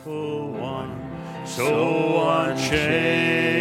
faithful one, so unchanging,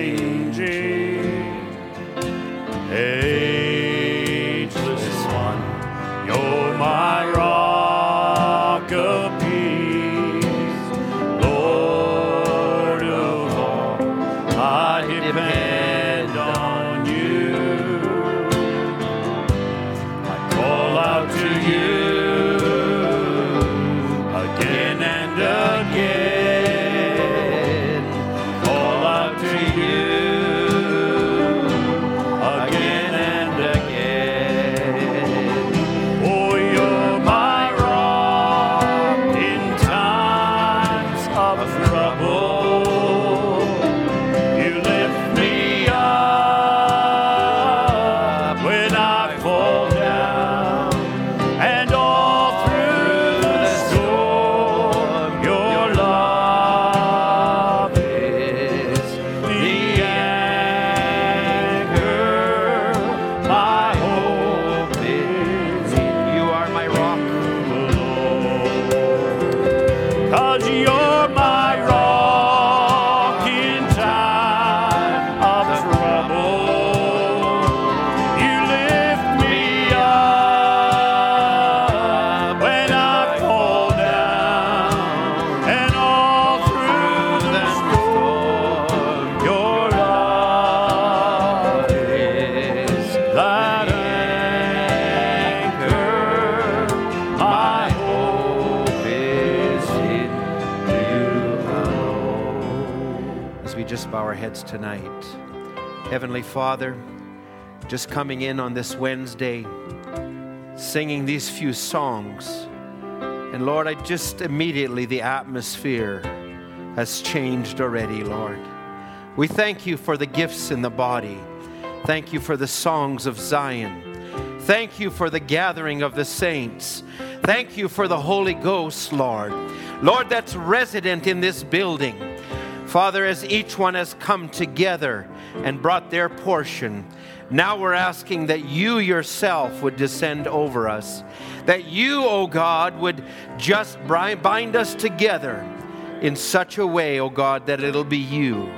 Heavenly Father, just coming in on this Wednesday, singing these few songs. And Lord, I just immediately, the atmosphere has changed already, Lord. We thank you for the gifts in the body. Thank you for the songs of Zion. Thank you for the gathering of the saints. Thank you for the Holy Ghost, Lord. Lord, that's resident in this building. Father, as each one has come together and brought their portion, now we're asking that you yourself would descend over us. That you, O God, would just bind us together in such a way, O God, that it'll be you.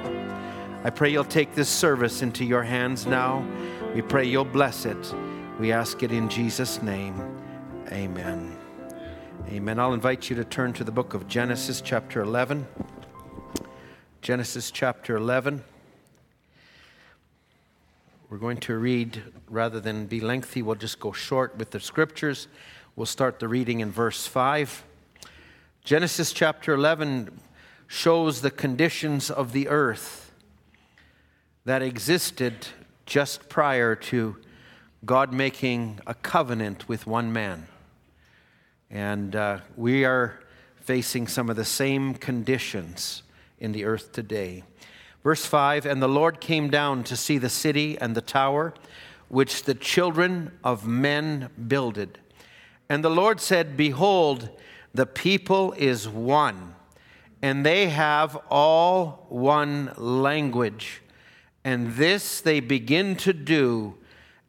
I pray you'll take this service into your hands now. We pray you'll bless it. We ask it in Jesus' name. Amen. Amen. I'll invite you to turn to the book of Genesis, chapter 11. Genesis, chapter 11. We're going to read, rather than be lengthy, we'll just go short with the scriptures. We'll start the reading in verse 5. Genesis chapter 11 shows the conditions of the earth that existed just prior to God making a covenant with one man. And uh, we are facing some of the same conditions in the earth today. Verse 5 And the Lord came down to see the city and the tower which the children of men builded. And the Lord said, Behold, the people is one, and they have all one language. And this they begin to do,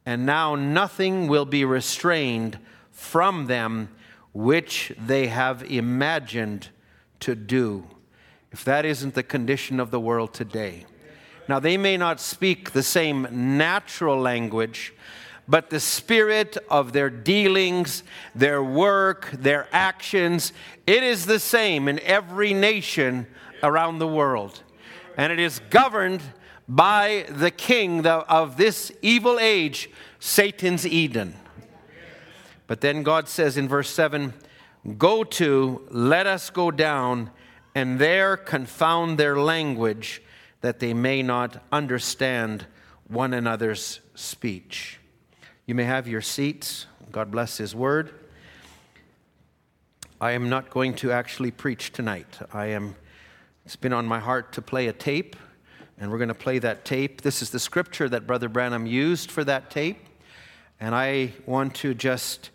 and now nothing will be restrained from them which they have imagined to do. If that isn't the condition of the world today. Now, they may not speak the same natural language, but the spirit of their dealings, their work, their actions, it is the same in every nation around the world. And it is governed by the king of this evil age, Satan's Eden. But then God says in verse 7 Go to, let us go down, and there confound their language, that they may not understand one another's speech. You may have your seats. God bless His word. I am not going to actually preach tonight. I am, it's been on my heart to play a tape, and we're going to play that tape. This is the scripture that Brother Branham used for that tape, and I want to just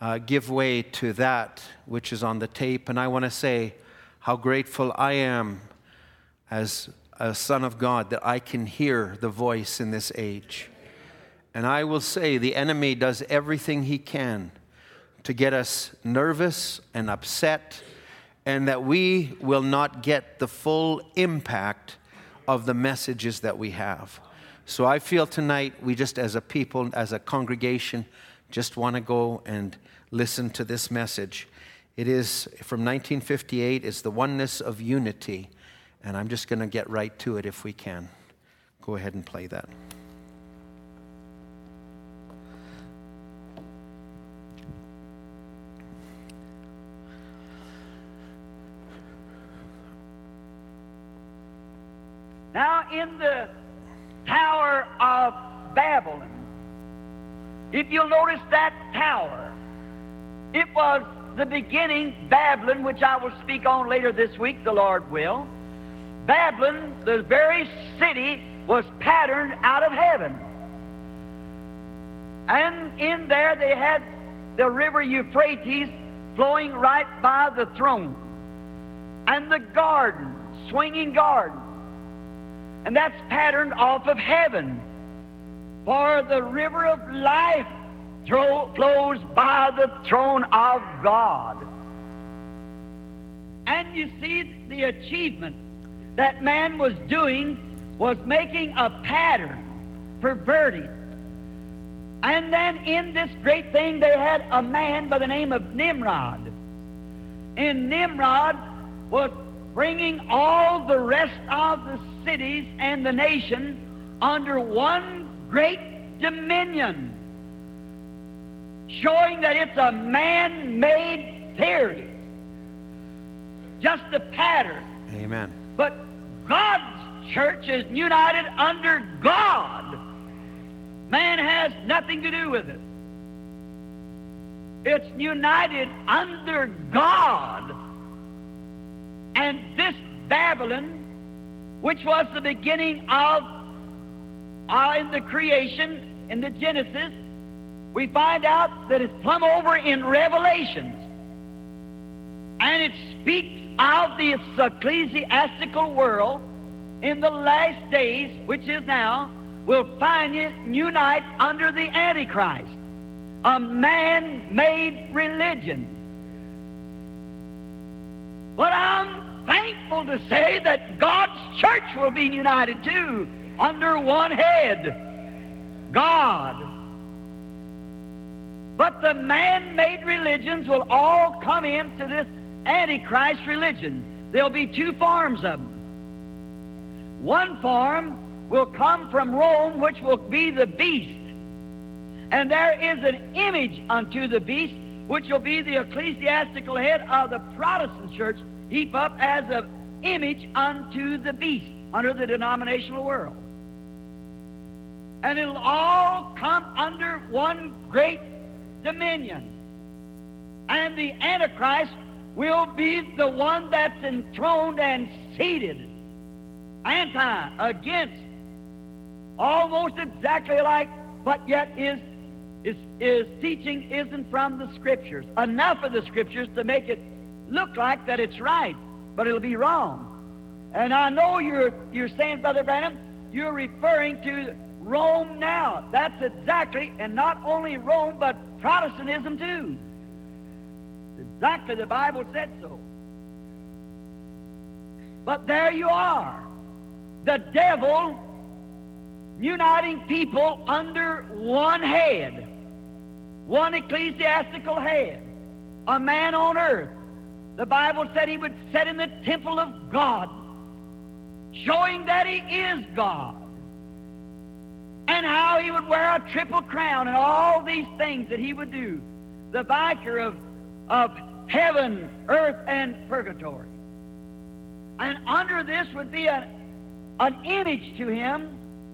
uh, give way to that which is on the tape. And I want to say how grateful I am as a son of God that I can hear the voice in this age. And I will say the enemy does everything he can to get us nervous and upset and that we will not get the full impact of the messages that we have. So I feel tonight we just, as a people, as a congregation, just want to go and listen to this message. It is from 1958, it's the oneness of unity. And I'm just going to get right to it if we can. Go ahead and play that. Now, in the Tower of Babylon, if you'll notice that tower, it was the beginning, Babylon, which I will speak on later this week, the Lord will. Babylon, the very city, was patterned out of heaven. And in there they had the river Euphrates flowing right by the throne, and the garden, swinging garden. And that's patterned off of heaven. For the river of life flows by the throne of God. And you see the achievement that man was doing was making a pattern, perverting. And then in this great thing, they had a man by the name of Nimrod. And Nimrod was bringing all the rest of the cities and the nation under one great dominion, showing that it's a man made theory, just a pattern. Amen. But God's church is united under God. Man has nothing to do with it. It's united under God. And this Babylon, which was the beginning of uh, in the creation, in the Genesis, we find out that it's plumb over in Revelations. And it speaks of the ecclesiastical world in the last days, which is now, will find it unite under the Antichrist, a man made religion. But I'm thankful to say that God's church will be united too under one head God. But the man made religions will all come into this Antichrist religion. There'll be two forms of them. One form will come from Rome, which will be the beast. And there is an image unto the beast, which will be the ecclesiastical head of the Protestant church, heap up as an image unto the beast under the denominational world. And it'll all come under one great dominion. And the Antichrist will be the one that's enthroned and seated. Anti, against, almost exactly like, but yet is, is, is teaching isn't from the Scriptures. Enough of the Scriptures to make it look like that it's right, but it'll be wrong. And I know you're, you're saying, Brother Branham, you're referring to Rome now. That's exactly, and not only Rome, but Protestantism too. Exactly, the Bible said so. But there you are. The devil uniting people under one head, one ecclesiastical head, a man on earth. The Bible said he would sit in the temple of God, showing that he is God, and how he would wear a triple crown and all these things that he would do. The vicar of of heaven, earth, and purgatory. And under this would be a, an image to him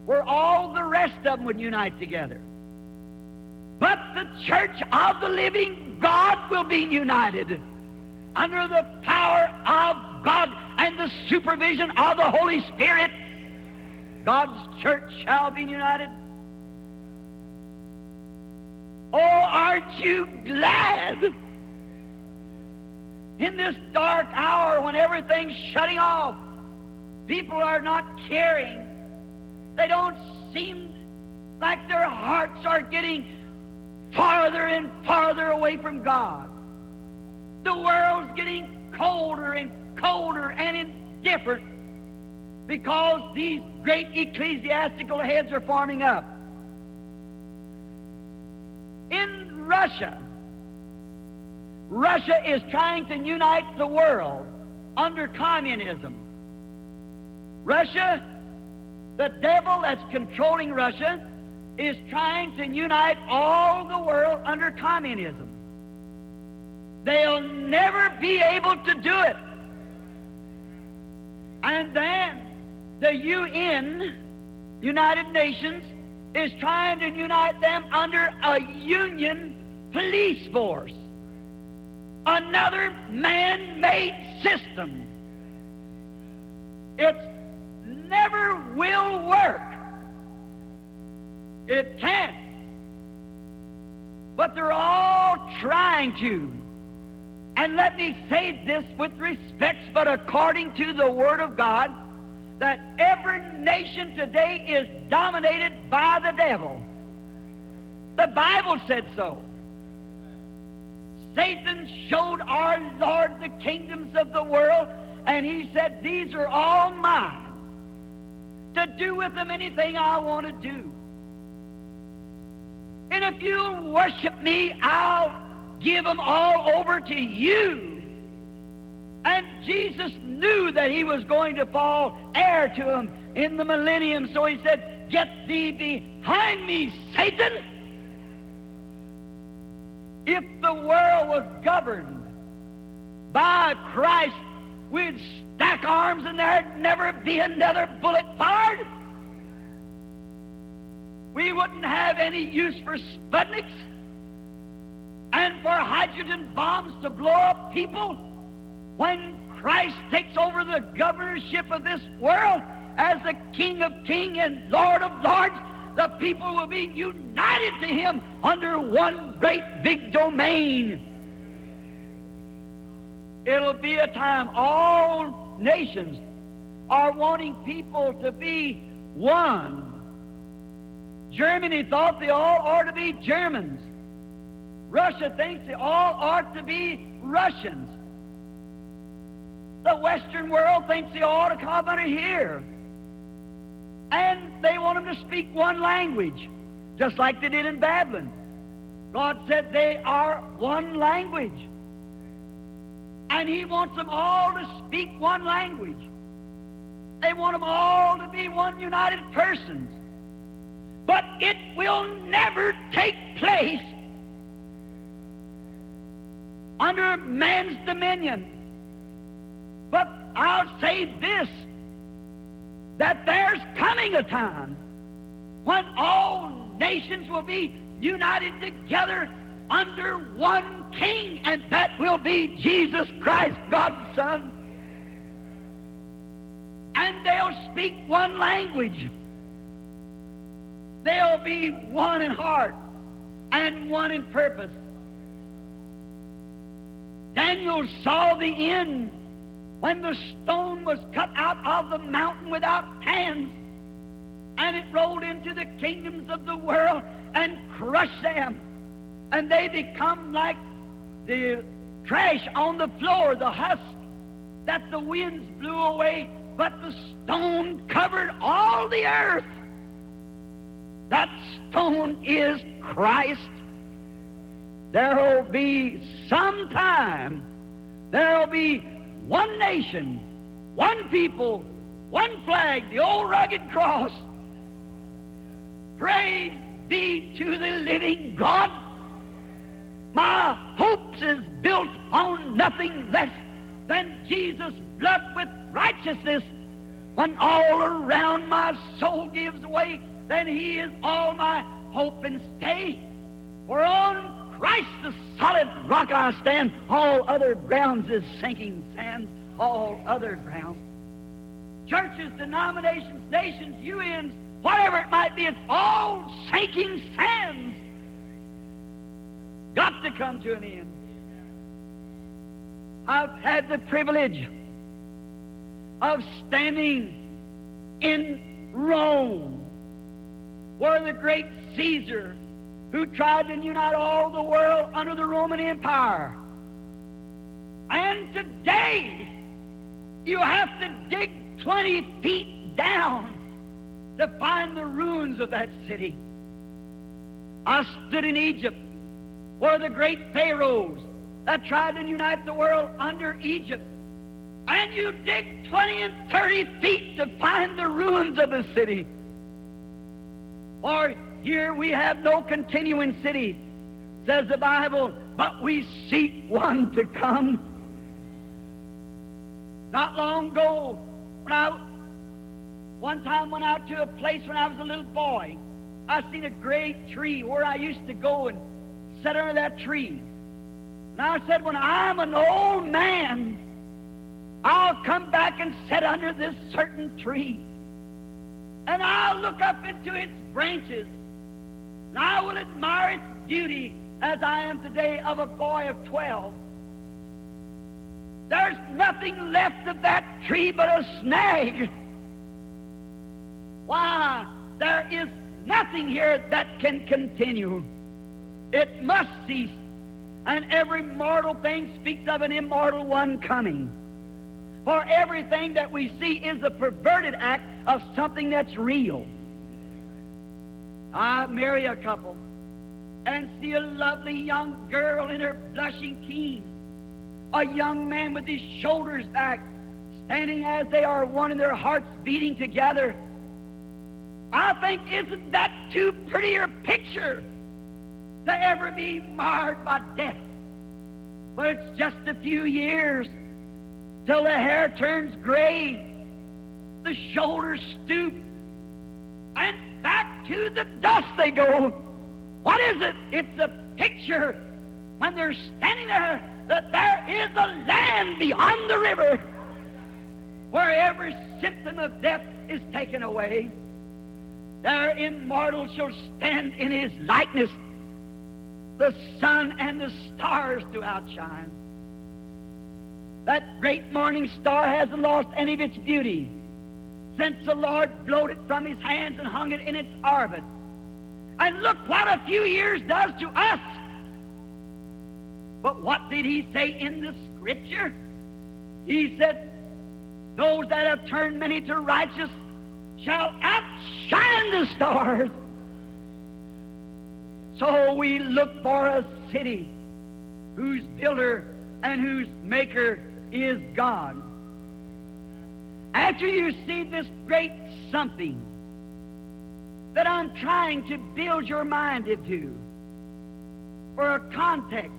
where all the rest of them would unite together. But the church of the living God will be united under the power of God and the supervision of the Holy Spirit. God's church shall be united. Oh, aren't you glad? in this dark hour when everything's shutting off, people are not caring. They don't seem like their hearts are getting farther and farther away from God. The world's getting colder and colder and indifferent because these great ecclesiastical heads are forming up. In Russia, Russia is trying to unite the world under communism. Russia, the devil that's controlling Russia, is trying to unite all the world under communism. They'll never be able to do it. And then the UN, United Nations, is trying to unite them under a union police force. Another man made system. It never will work. It can't. But they're all trying to. And let me say this with respect, but according to the Word of God, that every nation today is dominated by the devil. The Bible said so. Satan showed our Lord the kingdoms of the world, and he said, These are all mine. To do with them anything I want to do. And if you worship me, I'll give them all over to you. And Jesus knew that he was going to fall heir to him in the millennium, so he said, Get thee behind me, Satan. If the world was governed by Christ, we'd stack arms and there'd never be another bullet fired. We wouldn't have any use for Sputniks and for hydrogen bombs to blow up people when Christ takes over the governorship of this world as the King of Kings and Lord of Lords, the people will be united to Him under one great big domain. It'll be a time all nations are wanting people to be one. Germany thought they all ought to be Germans. Russia thinks they all ought to be Russians. The Western world thinks they ought to come under here. And they want them to speak one language, just like they did in Babylon. God said they are one language. And He wants them all to speak one language. They want them all to be one united person. But it will never take place under man's dominion. But I'll say this that there's coming a time when all nations will be united together under one king, and that will be Jesus Christ, God's Son. And they'll speak one language. They'll be one in heart and one in purpose. Daniel saw the end when the stone was cut out of the mountain without hands and it rolled into the kingdoms of the world and crushed them. And they become like the trash on the floor, the husk that the winds blew away, but the stone covered all the earth. That stone is Christ. There'll be some time, there'll be one nation, one people, one flag, the old rugged cross. Praise be to the living God. My hopes is built on nothing less than Jesus' blood with righteousness. When all around my soul gives way, then He is all my hope and stay. For on Christ the solid rock I stand. All other grounds is sinking sand. All other grounds. Churches, denominations, nations, UNs, whatever it might be, it's all sinking sands. Got to come to an end. I've had the privilege of standing in Rome, where the great Caesar who tried to unite all the world under the Roman Empire. And today, you have to dig 20 feet down to find the ruins of that city. I stood in Egypt where the great pharaohs that tried to unite the world under Egypt. And you dig 20 and 30 feet to find the ruins of the city. For here we have no continuing city, says the Bible, but we seek one to come. Not long ago, when I one time went out to a place when I was a little boy, I seen a great tree where I used to go and sit under that tree. And I said, when I'm an old man, I'll come back and sit under this certain tree. And I'll look up into its branches. And I will admire its beauty as I am today of a boy of 12. There's nothing left of that tree but a snag. Why? There is nothing here that can continue. It must cease. And every mortal thing speaks of an immortal one coming. For everything that we see is a perverted act of something that's real. I marry a couple and see a lovely young girl in her blushing teens a young man with his shoulders back, standing as they are one and their hearts beating together. I think, isn't that too pretty a picture to ever be marred by death? But it's just a few years till the hair turns gray, the shoulders stoop, and back to the dust they go. What is it? It's a picture when they're standing there that there is a land beyond the river where every symptom of death is taken away. There immortal shall stand in his likeness. The sun and the stars do outshine. That great morning star hasn't lost any of its beauty since the Lord blowed it from his hands and hung it in its orbit. And look what a few years does to us. But what did he say in the scripture? He said, Those that have turned many to righteous shall outshine the stars. So we look for a city whose builder and whose maker is God. After you see this great something that I'm trying to build your mind into for a context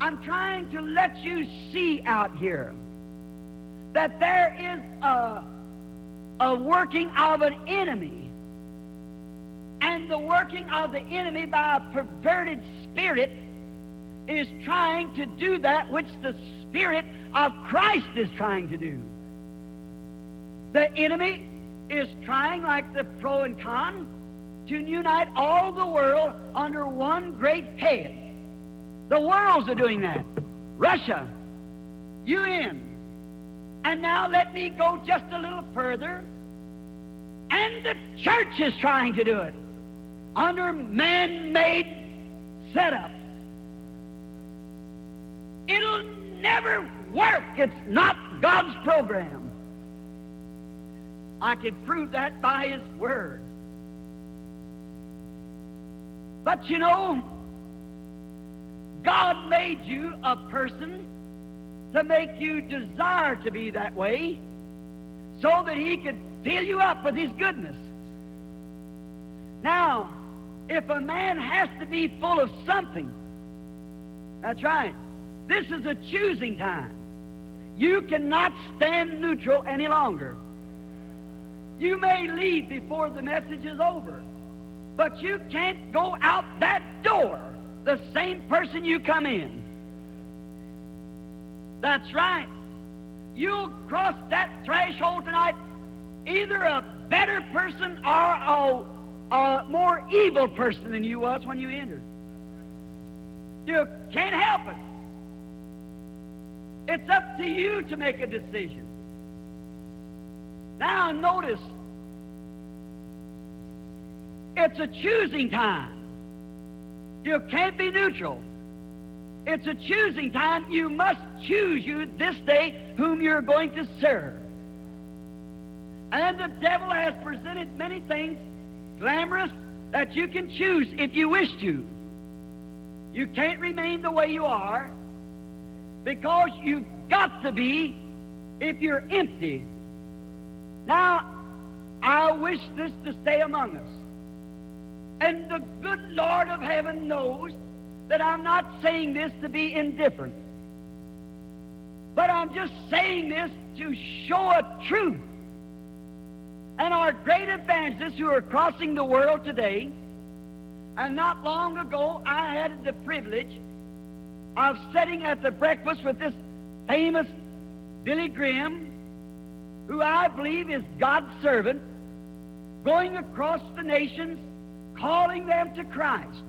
I'm trying to let you see out here that there is a, a working of an enemy. And the working of the enemy by a perverted spirit is trying to do that which the Spirit of Christ is trying to do. The enemy is trying, like the pro and con, to unite all the world under one great head. The worlds are doing that. Russia, UN. And now let me go just a little further. And the church is trying to do it under man made setup. It'll never work. It's not God's program. I can prove that by His Word. But you know, God made you a person to make you desire to be that way so that He could fill you up with His goodness. Now, if a man has to be full of something, that's right. This is a choosing time. You cannot stand neutral any longer. You may leave before the message is over, but you can't go out that door the same person you come in. That's right. You'll cross that threshold tonight either a better person or a, a more evil person than you was when you entered. You can't help it. It's up to you to make a decision. Now notice, it's a choosing time. You can't be neutral. It's a choosing time. You must choose you this day whom you're going to serve. And the devil has presented many things glamorous that you can choose if you wish to. You can't remain the way you are because you've got to be if you're empty. Now, I wish this to stay among us. And the good Lord of heaven knows that I'm not saying this to be indifferent. But I'm just saying this to show a truth. And our great evangelists who are crossing the world today, and not long ago I had the privilege of sitting at the breakfast with this famous Billy Graham, who I believe is God's servant, going across the nations, calling them to Christ,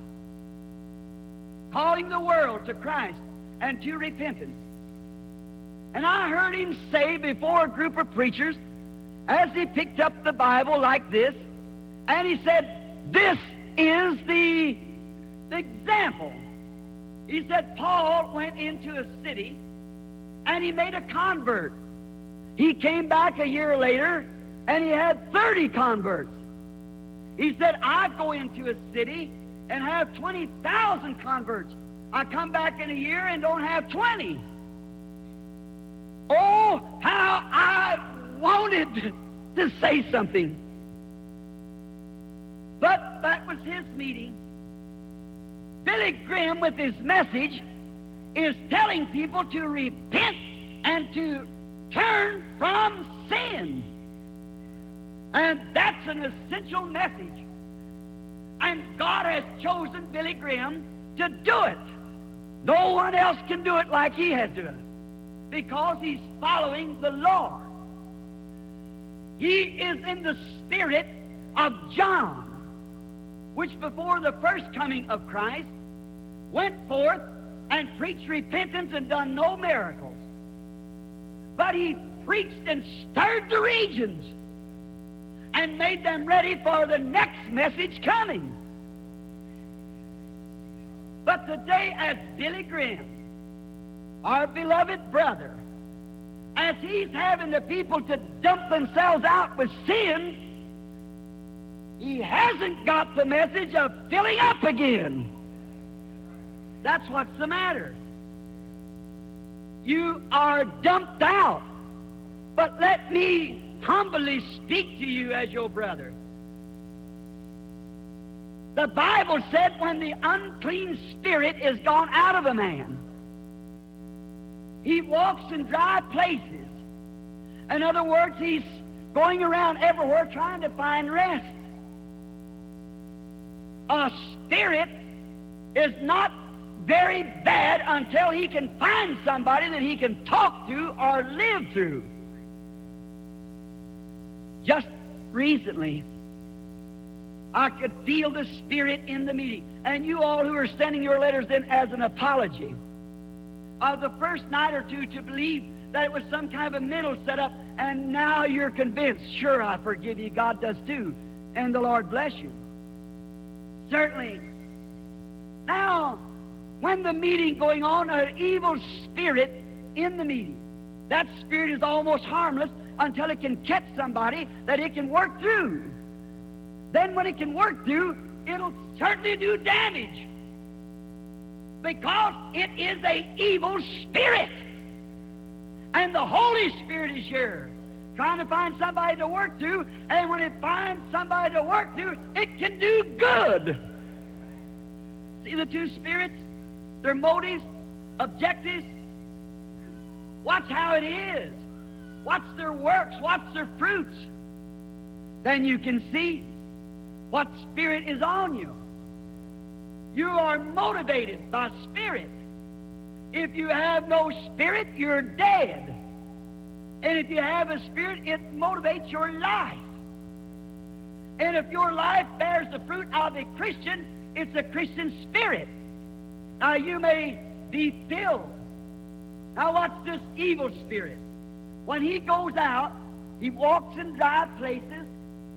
calling the world to Christ and to repentance. And I heard him say before a group of preachers, as he picked up the Bible like this, and he said, This is the, the example. He said, Paul went into a city and he made a convert. He came back a year later and he had 30 converts. He said, I go into a city and have 20,000 converts. I come back in a year and don't have 20. Oh, how I wanted to say something. But that was his meeting. Billy Graham, with his message, is telling people to repent and to turn from sin. And that's an essential message. And God has chosen Billy Graham to do it. No one else can do it like he has done it because he's following the Lord. He is in the spirit of John, which before the first coming of Christ went forth and preached repentance and done no miracles. But he preached and stirred the regions and made them ready for the next message coming. But today, as Billy Graham, our beloved brother, as he's having the people to dump themselves out with sin, he hasn't got the message of filling up again. That's what's the matter. You are dumped out. But let me humbly speak to you as your brother. The Bible said when the unclean spirit is gone out of a man, he walks in dry places. In other words, he's going around everywhere trying to find rest. A spirit is not very bad until he can find somebody that he can talk to or live through. Just recently, I could feel the Spirit in the meeting. And you all who are sending your letters in as an apology of the first night or two to believe that it was some kind of a mental setup, and now you're convinced. Sure, I forgive you. God does too. And the Lord bless you. Certainly. Now, when the meeting going on, an evil spirit in the meeting. That spirit is almost harmless until it can catch somebody that it can work through. Then when it can work through, it'll certainly do damage. Because it is a evil spirit. And the Holy Spirit is here trying to find somebody to work through, and when it finds somebody to work through, it can do good. See the two spirits? Their motives, objectives. Watch how it is. Watch their works. Watch their fruits. Then you can see what spirit is on you. You are motivated by spirit. If you have no spirit, you're dead. And if you have a spirit, it motivates your life. And if your life bears the fruit of a Christian, it's a Christian spirit. Now you may be filled. Now watch this evil spirit. When he goes out, he walks in dry places,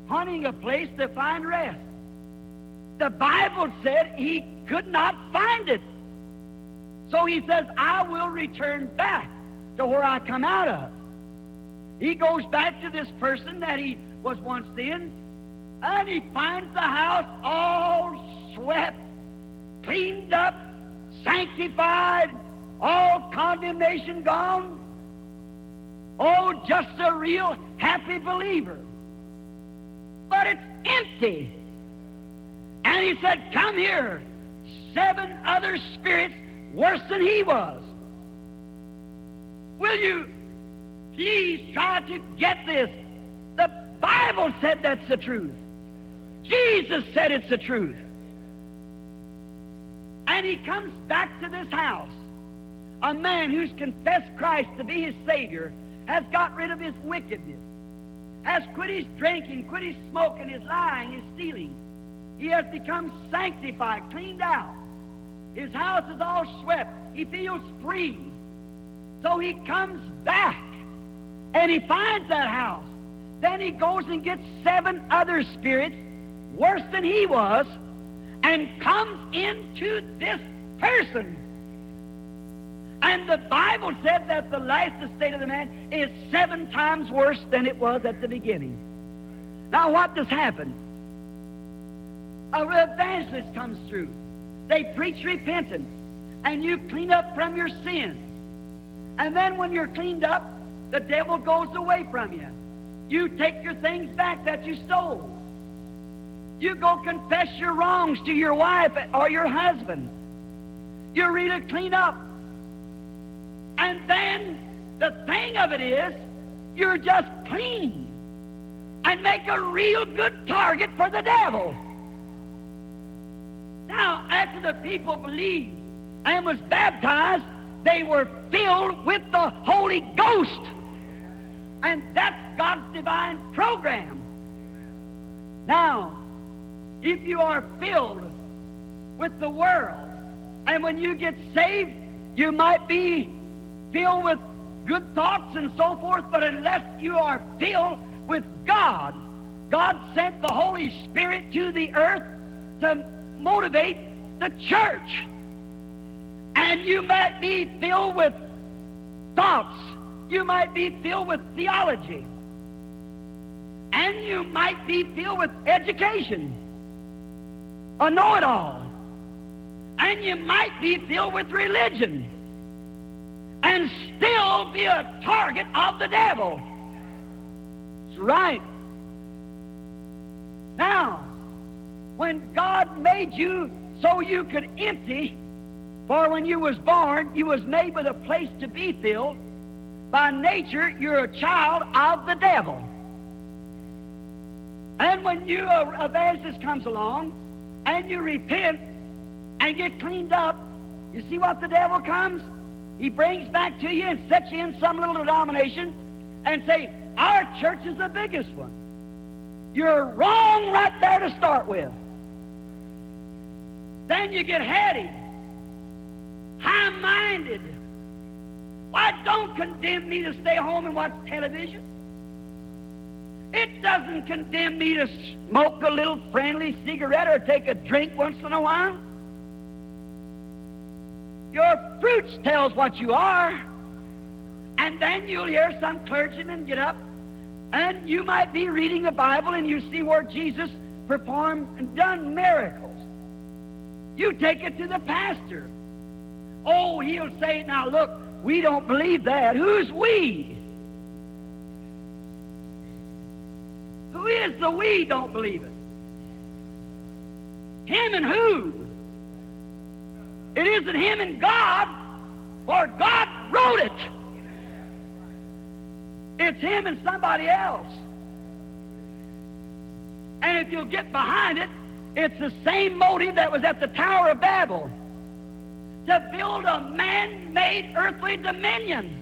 hunting a place to find rest. The Bible said he could not find it. So he says, I will return back to where I come out of. He goes back to this person that he was once in, and he finds the house all swept, cleaned up, sanctified, all condemnation gone. Oh, just a real happy believer. But it's empty. And he said, Come here. Seven other spirits worse than he was. Will you please try to get this? The Bible said that's the truth. Jesus said it's the truth. And he comes back to this house. A man who's confessed Christ to be his Savior has got rid of his wickedness, has quit his drinking, quit his smoking, his lying, his stealing. He has become sanctified, cleaned out. His house is all swept. He feels free. So he comes back and he finds that house. Then he goes and gets seven other spirits, worse than he was, and comes into this person. And the Bible said that the last state of the man is seven times worse than it was at the beginning. Now, what does happen? A evangelist comes through. They preach repentance, and you clean up from your sins. And then when you're cleaned up, the devil goes away from you. You take your things back that you stole. You go confess your wrongs to your wife or your husband. You really clean up. And then the thing of it is, you're just clean and make a real good target for the devil. Now, after the people believed and was baptized, they were filled with the Holy Ghost. And that's God's divine program. Now, if you are filled with the world, and when you get saved, you might be filled with good thoughts and so forth, but unless you are filled with God, God sent the Holy Spirit to the earth to motivate the church. And you might be filled with thoughts. You might be filled with theology. And you might be filled with education. A know it all. And you might be filled with religion. And still be a target of the devil. That's right. Now, when God made you so you could empty, for when you was born, you was made with a place to be filled. By nature, you're a child of the devil. And when you, a evangelist comes along, and you repent and get cleaned up, you see what the devil comes? He brings back to you and sets you in some little denomination and say, our church is the biggest one. You're wrong right there to start with. Then you get heady, high minded. Why don't condemn me to stay home and watch television? It doesn't condemn me to smoke a little friendly cigarette or take a drink once in a while. Your fruits tells what you are. And then you'll hear some clergyman get up and you might be reading the Bible and you see where Jesus performed and done miracles. You take it to the pastor. Oh, he'll say, now look, we don't believe that. Who's we? Is the we don't believe it? Him and who? It isn't him and God, for God wrote it. It's him and somebody else. And if you'll get behind it, it's the same motive that was at the Tower of Babel to build a man made earthly dominion.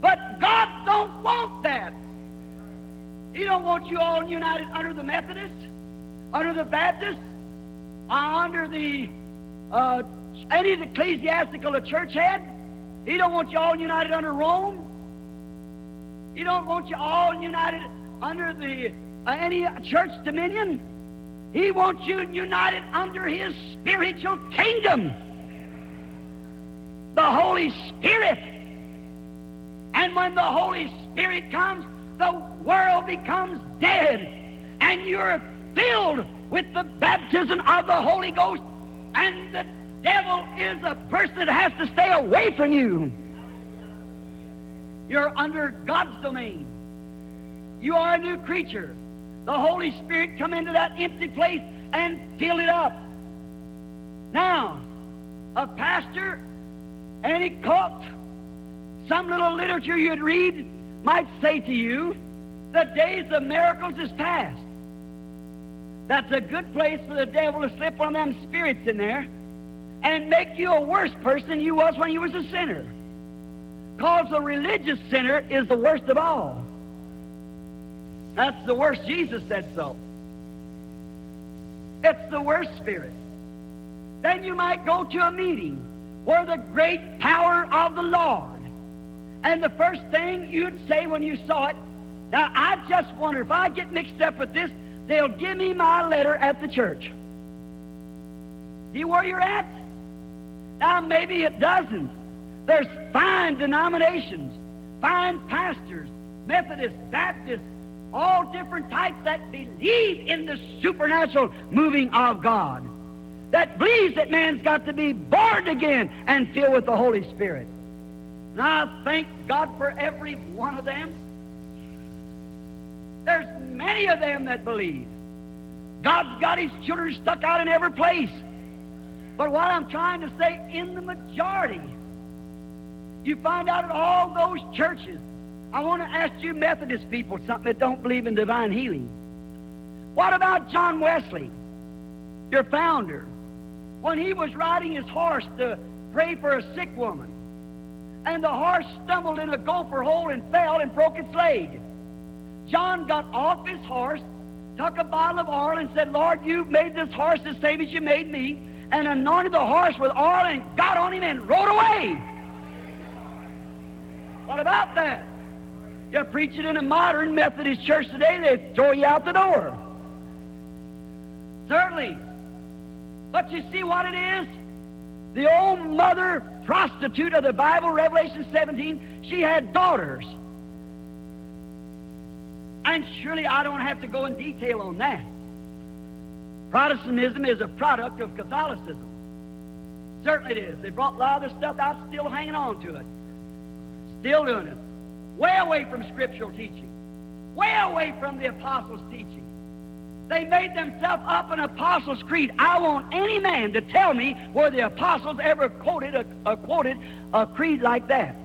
But God don't want that. He don't want you all united under the Methodists, under the Baptists, under the uh, any ecclesiastical a church head. He don't want you all united under Rome. He don't want you all united under the uh, any church dominion. He wants you united under His spiritual kingdom. the Holy Spirit. And when the Holy Spirit comes, the world becomes dead. And you're filled with the baptism of the Holy Ghost. And the devil is a person that has to stay away from you. You're under God's domain. You are a new creature. The Holy Spirit come into that empty place and fill it up. Now, a pastor, any cook, some little literature you'd read might say to you, the days of miracles is past. That's a good place for the devil to slip one of them spirits in there and make you a worse person than you was when you was a sinner. Because a religious sinner is the worst of all. That's the worst. Jesus said so. It's the worst spirit. Then you might go to a meeting where the great power of the Lord. And the first thing you'd say when you saw it, now I just wonder if I get mixed up with this, they'll give me my letter at the church. See where you're at? Now maybe it doesn't. There's fine denominations, fine pastors, Methodists, Baptists, all different types that believe in the supernatural moving of God. That believes that man's got to be born again and filled with the Holy Spirit. And I thank God for every one of them. There's many of them that believe. God's got his children stuck out in every place. But what I'm trying to say, in the majority, you find out at all those churches. I want to ask you Methodist people something that don't believe in divine healing. What about John Wesley, your founder, when he was riding his horse to pray for a sick woman? And the horse stumbled in a gopher hole and fell and broke its leg. John got off his horse, took a bottle of oil, and said, Lord, you made this horse the same as you made me, and anointed the horse with oil and got on him and rode away. What about that? You preach it in a modern Methodist church today, they throw you out the door. Certainly. But you see what it is? The old mother prostitute of the Bible, Revelation 17, she had daughters. And surely I don't have to go in detail on that. Protestantism is a product of Catholicism. Certainly it is. They brought a lot of the stuff out, still hanging on to it. Still doing it. Way away from scriptural teaching. Way away from the apostles' teaching. They made themselves up an apostles' creed. I want any man to tell me where the apostles ever quoted a, a quoted a creed like that.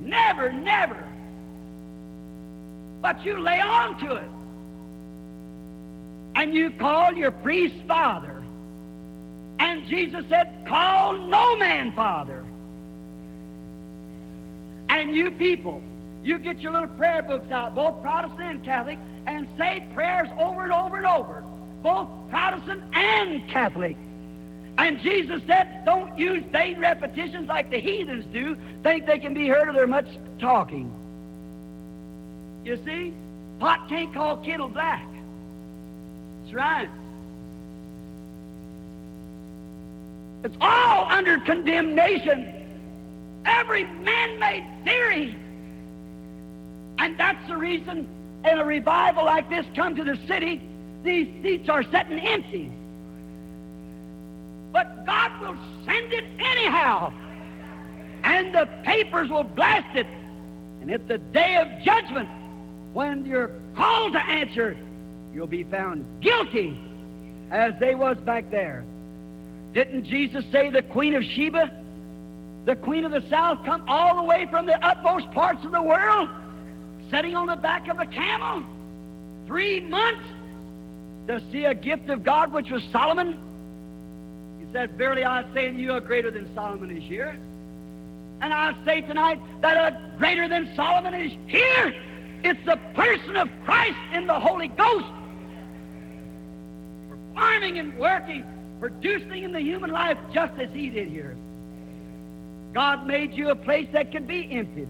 Never, never. But you lay on to it. And you call your priest father. And Jesus said, Call no man father. And you people, you get your little prayer books out, both Protestant and Catholic, and say prayers over and over and over, both Protestant and Catholic. And Jesus said, don't use vain repetitions like the heathens do, think they can be heard or they're much talking. You see? Pot can't call kettle black. That's right. It's all under condemnation. Every man-made theory. And that's the reason in a revival like this come to the city, these seats are sitting empty. But God will send it anyhow. And the papers will blast it. And at the day of judgment, when you're called to answer, you'll be found guilty as they was back there. Didn't Jesus say the Queen of Sheba, the Queen of the South, come all the way from the utmost parts of the world, sitting on the back of a camel, three months to see a gift of God, which was Solomon? He said, Verily I say unto you, a greater than Solomon is here. And I say tonight that a greater than Solomon is here. It's the person of Christ in the Holy Ghost. Performing and working, producing in the human life just as He did here. God made you a place that could be emptied.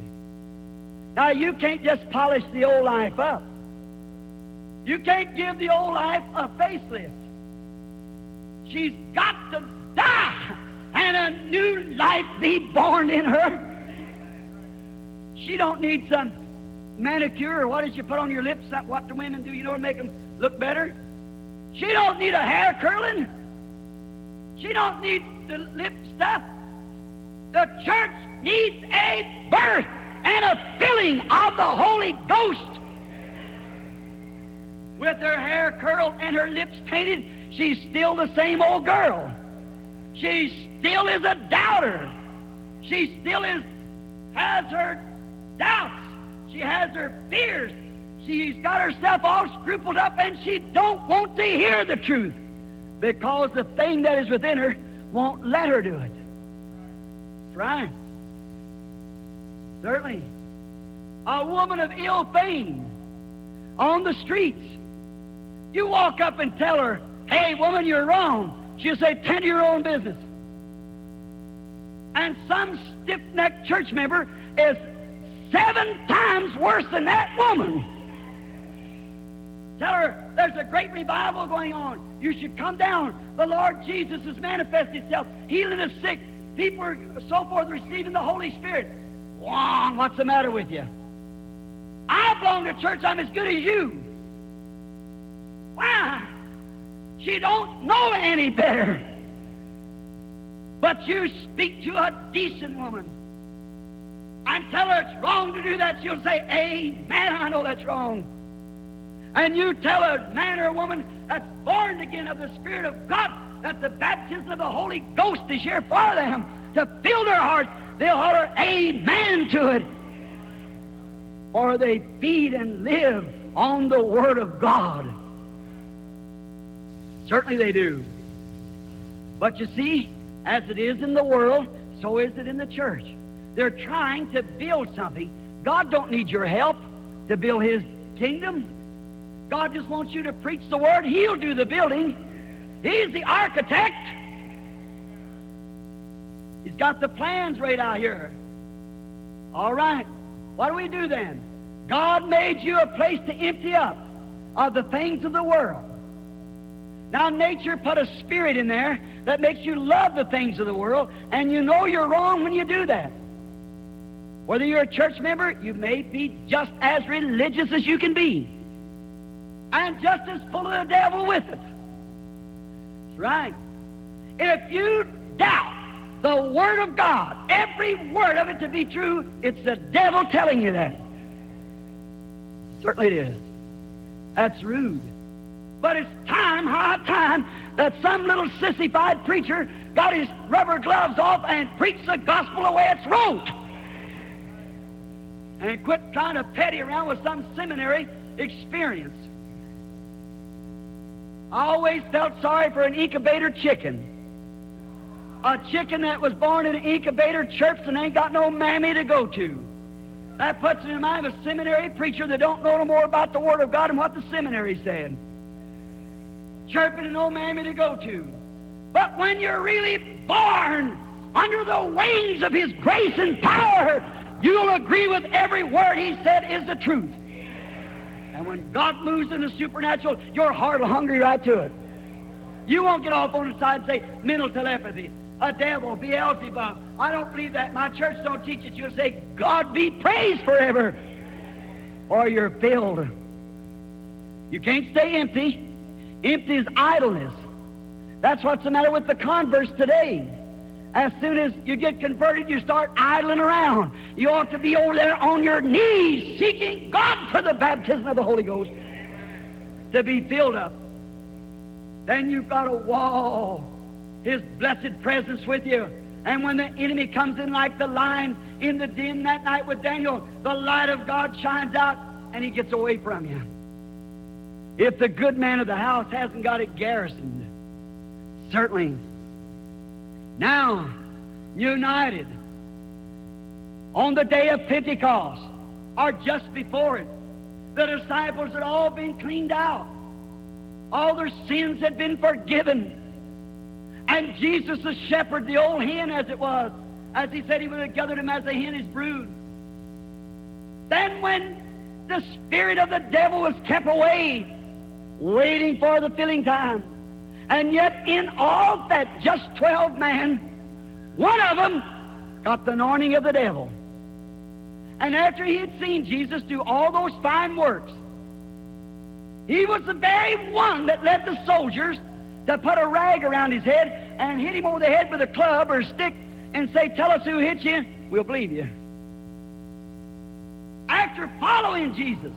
Now, you can't just polish the old life up. You can't give the old life a facelift. She's got to die and a new life be born in her. She don't need some manicure or what did you put on your lips? That what the women do, you know, to make them look better. She don't need a hair curling. She don't need the lip stuff. The church needs a birth and a filling of the Holy Ghost. With her hair curled and her lips painted, she's still the same old girl. She still is a doubter. She still is has her doubts. She has her fears. She's got herself all scrupled up and she don't want to hear the truth because the thing that is within her won't let her do it. Right. Certainly. A woman of ill fame on the streets. You walk up and tell her, hey, woman, you're wrong. She'll say, tend to your own business. And some stiff necked church member is seven times worse than that woman. Tell her there's a great revival going on. You should come down. The Lord Jesus has manifested Himself, healing the sick. People are so forth receiving the Holy Spirit. Wong, what's the matter with you? I belong to church. I'm as good as you. Why? She don't know any better. But you speak to a decent woman and tell her it's wrong to do that, she'll say, Amen, I know that's wrong. And you tell a man or a woman that's born again of the Spirit of God that the baptism of the Holy Ghost is here for them to fill their hearts, they'll holler, Amen to it. For they feed and live on the Word of God. Certainly they do. But you see, as it is in the world, so is it in the church. They're trying to build something. God don't need your help to build His kingdom. God just wants you to preach the Word. He'll do the building. He's the architect. He's got the plans right out here. All right. What do we do then? God made you a place to empty up of the things of the world. Now, nature put a spirit in there that makes you love the things of the world, and you know you're wrong when you do that. Whether you're a church member, you may be just as religious as you can be, and just as full of the devil with it. That's right. If you doubt the Word of God, every word of it to be true, it's the devil telling you that. Certainly it is. That's rude. But it's time, high time, that some little sissified preacher got his rubber gloves off and preached the gospel the way it's wrote. And quit trying to petty around with some seminary experience. I always felt sorry for an incubator chicken. A chicken that was born in an incubator church and ain't got no mammy to go to. That puts it in mind of a seminary preacher that don't know no more about the Word of God and what the seminary said. Chirping and no mammy to go to. But when you're really born under the wings of His grace and power, you'll agree with every word He said is the truth. And when God moves in the supernatural, your heart will hungry right to it. You won't get off on the side and say, mental telepathy, a devil, Beelzebub. I don't believe that. My church don't teach it. You'll say, God be praised forever. Or you're filled. You can't stay empty. Empty is idleness. That's what's the matter with the converts today. As soon as you get converted, you start idling around. You ought to be over there on your knees seeking God for the baptism of the Holy Ghost to be filled up. Then you've got a wall, His blessed presence with you. And when the enemy comes in like the lion in the den that night with Daniel, the light of God shines out and he gets away from you. If the good man of the house hasn't got it garrisoned, certainly. Now, united on the day of Pentecost, or just before it, the disciples had all been cleaned out. All their sins had been forgiven. And Jesus, the shepherd, the old hen as it was, as he said he would have gathered him as a hen his brood. Then when the spirit of the devil was kept away, waiting for the filling time, and yet in all that just 12 men One of them got the anointing of the devil. And after he had seen Jesus do all those fine works, he was the very one that led the soldiers to put a rag around his head and hit him over the head with a club or a stick and say, Tell us who hit you, we'll believe you. After following Jesus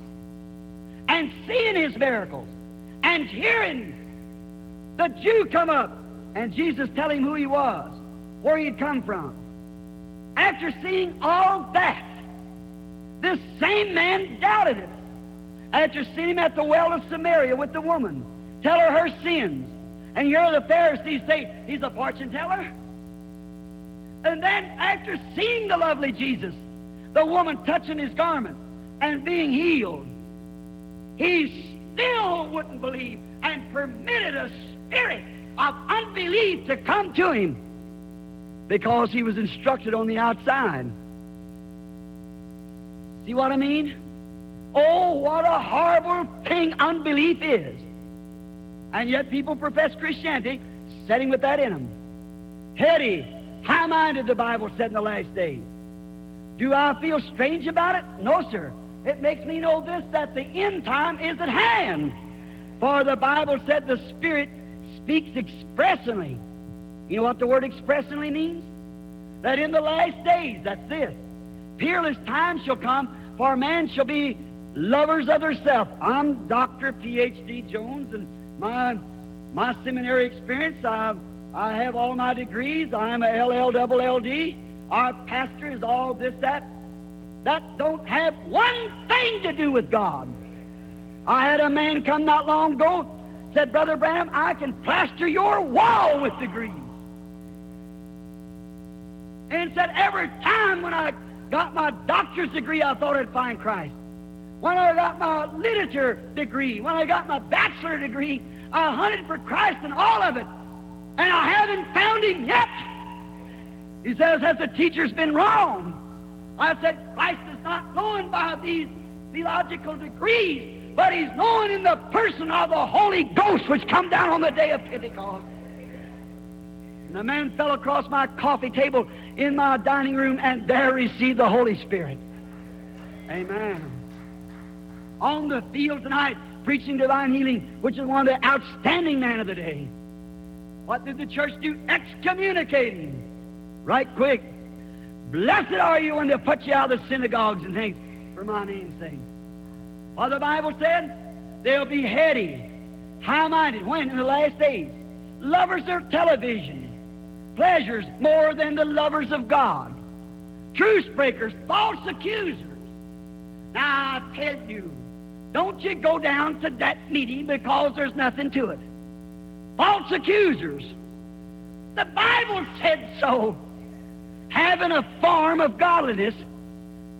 and seeing his miracles and hearing the Jew come up and Jesus tell him who he was, where he had come from. After seeing all that, this same man doubted it. After seeing him at the well of Samaria with the woman, tell her her sins, and hear the Pharisees say he's a fortune teller. And then, after seeing the lovely Jesus, the woman touching his garment and being healed, he still wouldn't believe and permitted a spirit of unbelief to come to him because he was instructed on the outside. See what I mean? Oh, what a horrible thing unbelief is. And yet people profess Christianity setting with that in them. Heady, high minded, the Bible said in the last days. Do I feel strange about it? No, sir. It makes me know this that the end time is at hand. For the Bible said the Spirit speaks expressly. You know what the word expressly means? That in the last days, that's this, peerless time shall come, for man shall be lovers of herself. I'm Dr. P.H.D. Jones, and my, my seminary experience, I, I have all my degrees. I'm a LL-double-L-D. Our pastor is all this, that. That don't have one thing to do with God. I had a man come not long ago, said, Brother Branham, I can plaster your wall with degrees. And said, every time when I got my doctor's degree, I thought I'd find Christ. When I got my literature degree, when I got my bachelor degree, I hunted for Christ and all of it. And I haven't found him yet. He says, Has the teacher's been wrong? I said, Christ is not known by these theological degrees, but he's known in the person of the Holy Ghost which come down on the day of Pentecost. And the man fell across my coffee table in my dining room and there received the Holy Spirit. Amen. On the field tonight, preaching divine healing, which is one of the outstanding men of the day. What did the church do? Excommunicating. Right quick. Blessed are you when they put you out of the synagogues and things for my name's sake. Well, the Bible said they'll be heady, high-minded. When? In the last days. Lovers of television, pleasures more than the lovers of God. Truce breakers, false accusers. Now, I tell you, don't you go down to that meeting because there's nothing to it. False accusers. The Bible said so. Having a form of godliness,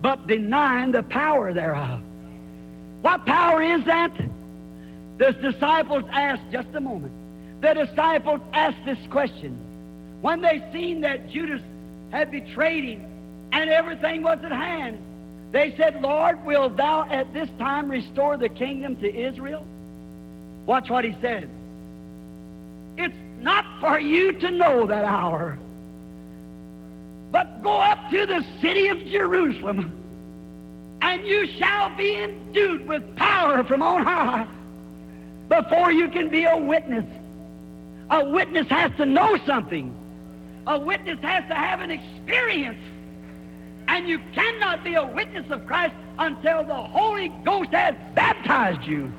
but denying the power thereof. What power is that? The disciples asked, just a moment. The disciples asked this question. When they seen that Judas had betrayed him and everything was at hand, they said, Lord, will thou at this time restore the kingdom to Israel? Watch what he said. It's not for you to know that hour, but go up to the city of Jerusalem and you shall be endued with power from on high before you can be a witness. A witness has to know something. A witness has to have an experience. And you cannot be a witness of Christ until the Holy Ghost has baptized you.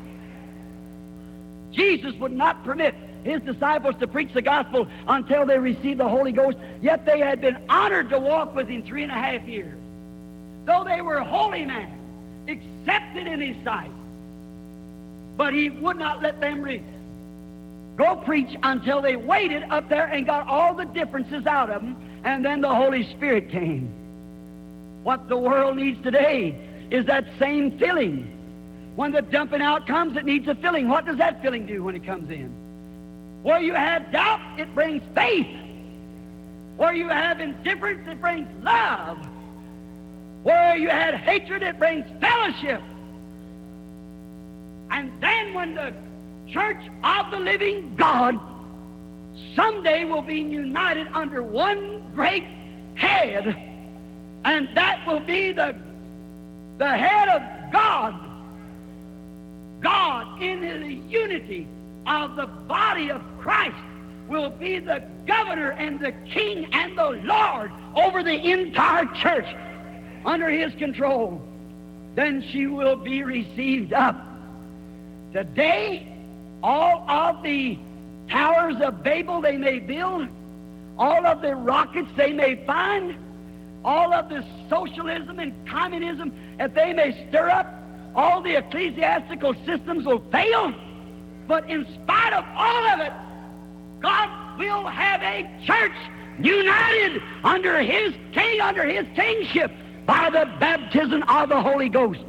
Jesus would not permit his disciples to preach the gospel until they received the Holy Ghost, yet they had been honored to walk with him three and a half years though they were holy men, accepted in his sight. But he would not let them re- go preach until they waited up there and got all the differences out of them, and then the Holy Spirit came. What the world needs today is that same filling. When the dumping out comes, it needs a filling. What does that filling do when it comes in? Where you have doubt, it brings faith. Where you have indifference, it brings love. Where you had hatred, it brings fellowship. And then when the church of the living God someday will be united under one great head, and that will be the, the head of God. God, in the unity of the body of Christ, will be the governor and the king and the Lord over the entire church under his control. Then she will be received up. Today, all of the towers of Babel they may build, all of the rockets they may find, all of the socialism and communism that they may stir up, all the ecclesiastical systems will fail. But in spite of all of it, God will have a church united under His king, under His kingship, by the baptism of the Holy Ghost.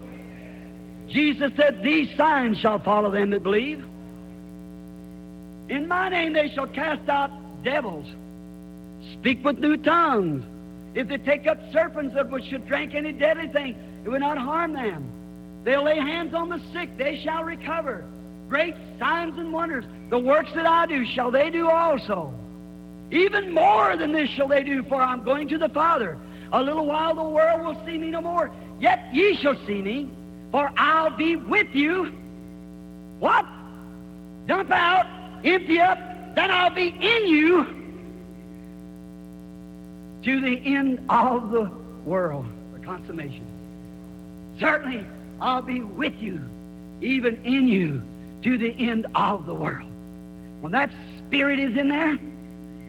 Jesus said, These signs shall follow them that believe. In my name they shall cast out devils, speak with new tongues. If they take up serpents that should drink any deadly thing, it will not harm them. They'll lay hands on the sick, they shall recover. Great signs and wonders. The works that I do shall they do also. Even more than this shall they do, for I'm going to the Father. A little while the world will see me no more. Yet ye shall see me, for I'll be with you. What? Dump out, empty up, then I'll be in you to the end of the world, the consummation. Certainly, I'll be with you, even in you, to the end of the world. When that Spirit is in there,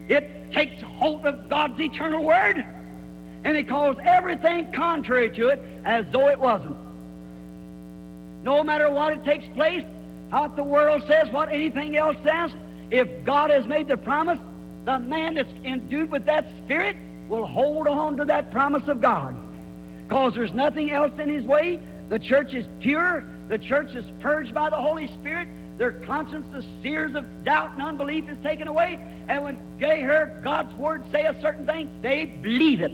it takes hold of God's eternal Word and he calls everything contrary to it as though it wasn't. No matter what it takes place, what the world says, what anything else says, if God has made the promise, the man that's endued with that Spirit will hold on to that promise of God. Because there's nothing else in his way. The church is pure. The church is purged by the Holy Spirit. Their conscience, the sears of doubt and unbelief is taken away. And when they hear God's word say a certain thing, they believe it.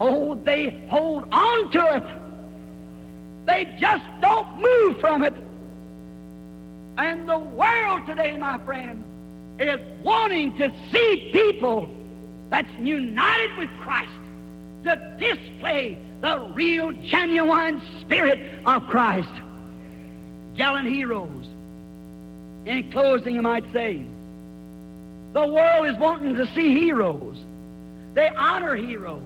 Oh, they hold on to it. They just don't move from it. And the world today, my friend, is wanting to see people that's united with Christ to display the real, genuine spirit of Christ. Gallant heroes. In closing, you might say, the world is wanting to see heroes. They honor heroes.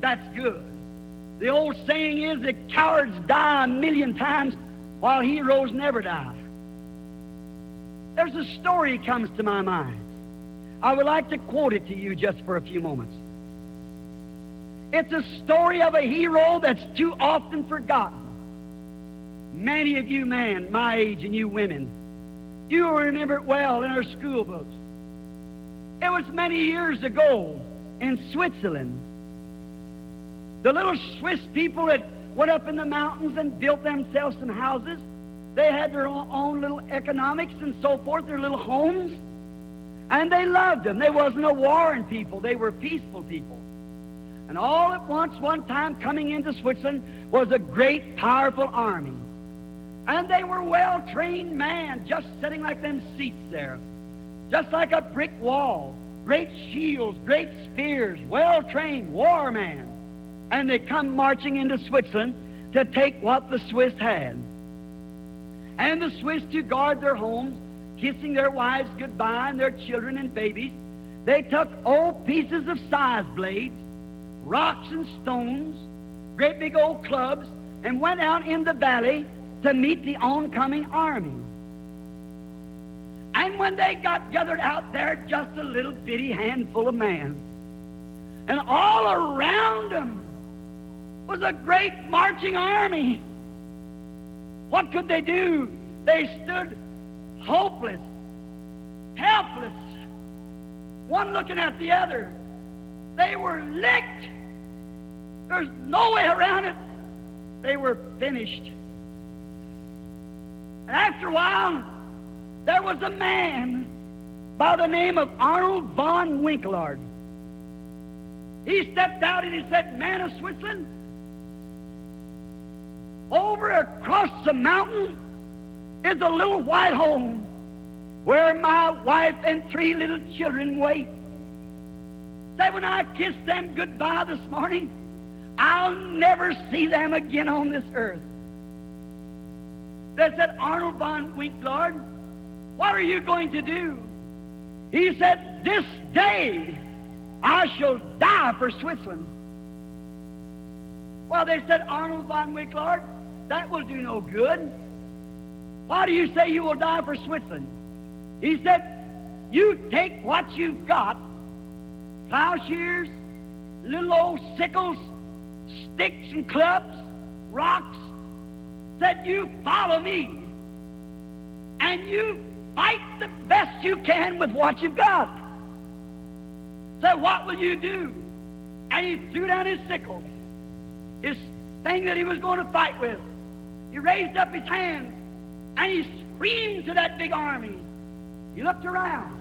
That's good. The old saying is that cowards die a million times while heroes never die. There's a story comes to my mind. I would like to quote it to you just for a few moments. It's a story of a hero that's too often forgotten. Many of you men, my age, and you women, you remember it well in our school books. It was many years ago in Switzerland. The little Swiss people that went up in the mountains and built themselves some houses, they had their own little economics and so forth, their little homes. And they loved them. They wasn't a warring people. They were peaceful people. And all at once, one time coming into Switzerland was a great, powerful army. And they were well-trained men, just sitting like them seats there. Just like a brick wall. Great shields, great spears, well-trained war men. And they come marching into Switzerland to take what the Swiss had. And the Swiss to guard their homes kissing their wives goodbye and their children and babies, they took old pieces of scythe blades, rocks and stones, great big old clubs, and went out in the valley to meet the oncoming army. And when they got gathered out there, just a little bitty handful of men. And all around them was a great marching army. What could they do? They stood hopeless, helpless, one looking at the other. They were licked. There's no way around it. They were finished. And after a while, there was a man by the name of Arnold von Winkelried. He stepped out and he said, Man of Switzerland, over across the mountain is a little white home. where my wife and three little children wait. Say, when I kiss them goodbye this morning, I'll never see them again on this earth. They said, Arnold von Winkelried, what are you going to do? He said, This day I shall die for Switzerland. Well, they said, Arnold von Winkelried, that will do no good. Why do you say you will die for Switzerland? He said, You take what you've got plowshares, little old sickles, sticks and clubs, rocks, said, You follow me and you fight the best you can with what you've got. So, what will you do? And he threw down his sickle, his thing that he was going to fight with. He raised up his hands and he screamed to that big army. He looked around.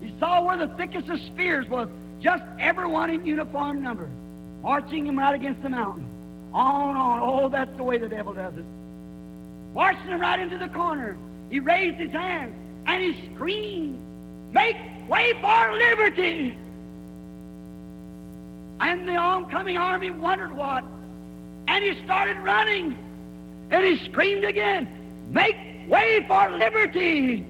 He saw where the thickest of spears was, just everyone in uniform number, marching him right against the mountain. On, on. Oh, that's the way the devil does it. Marching him right into the corner. He raised his hands and he screamed, Make way for liberty! And the oncoming army wondered what. And he started running. And he screamed again, Make way for liberty!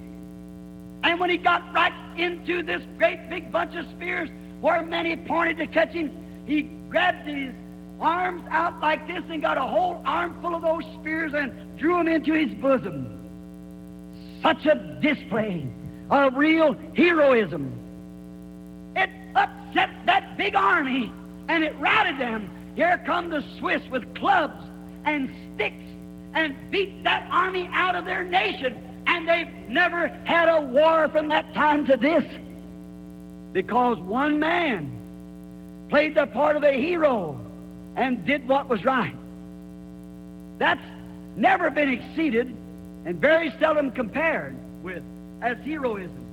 And when he got right into this great big bunch of spears where many pointed to catch him, he grabbed his arms out like this and got a whole armful of those spears and drew them into his bosom. Such a display of real heroism. It upset that big army and it routed them. Here come the Swiss with clubs and sticks and beat that army out of their nation. And they've never had a war from that time to this. Because one man played the part of a hero and did what was right. That's never been exceeded and very seldom compared with as heroism.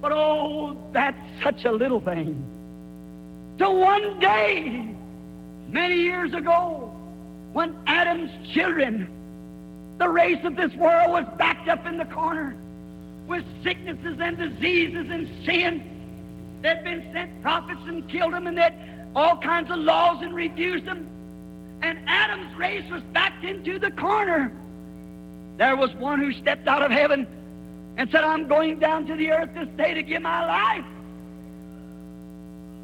But oh, that's such a little thing. So one day, many years ago, when Adam's children, the race of this world, was backed up in the corner with sicknesses and diseases and sin, they'd been sent prophets and killed them, and they'd all kinds of laws and refused them. And Adam's race was backed into the corner. There was one who stepped out of heaven and said, I'm going down to the earth this day to give my life.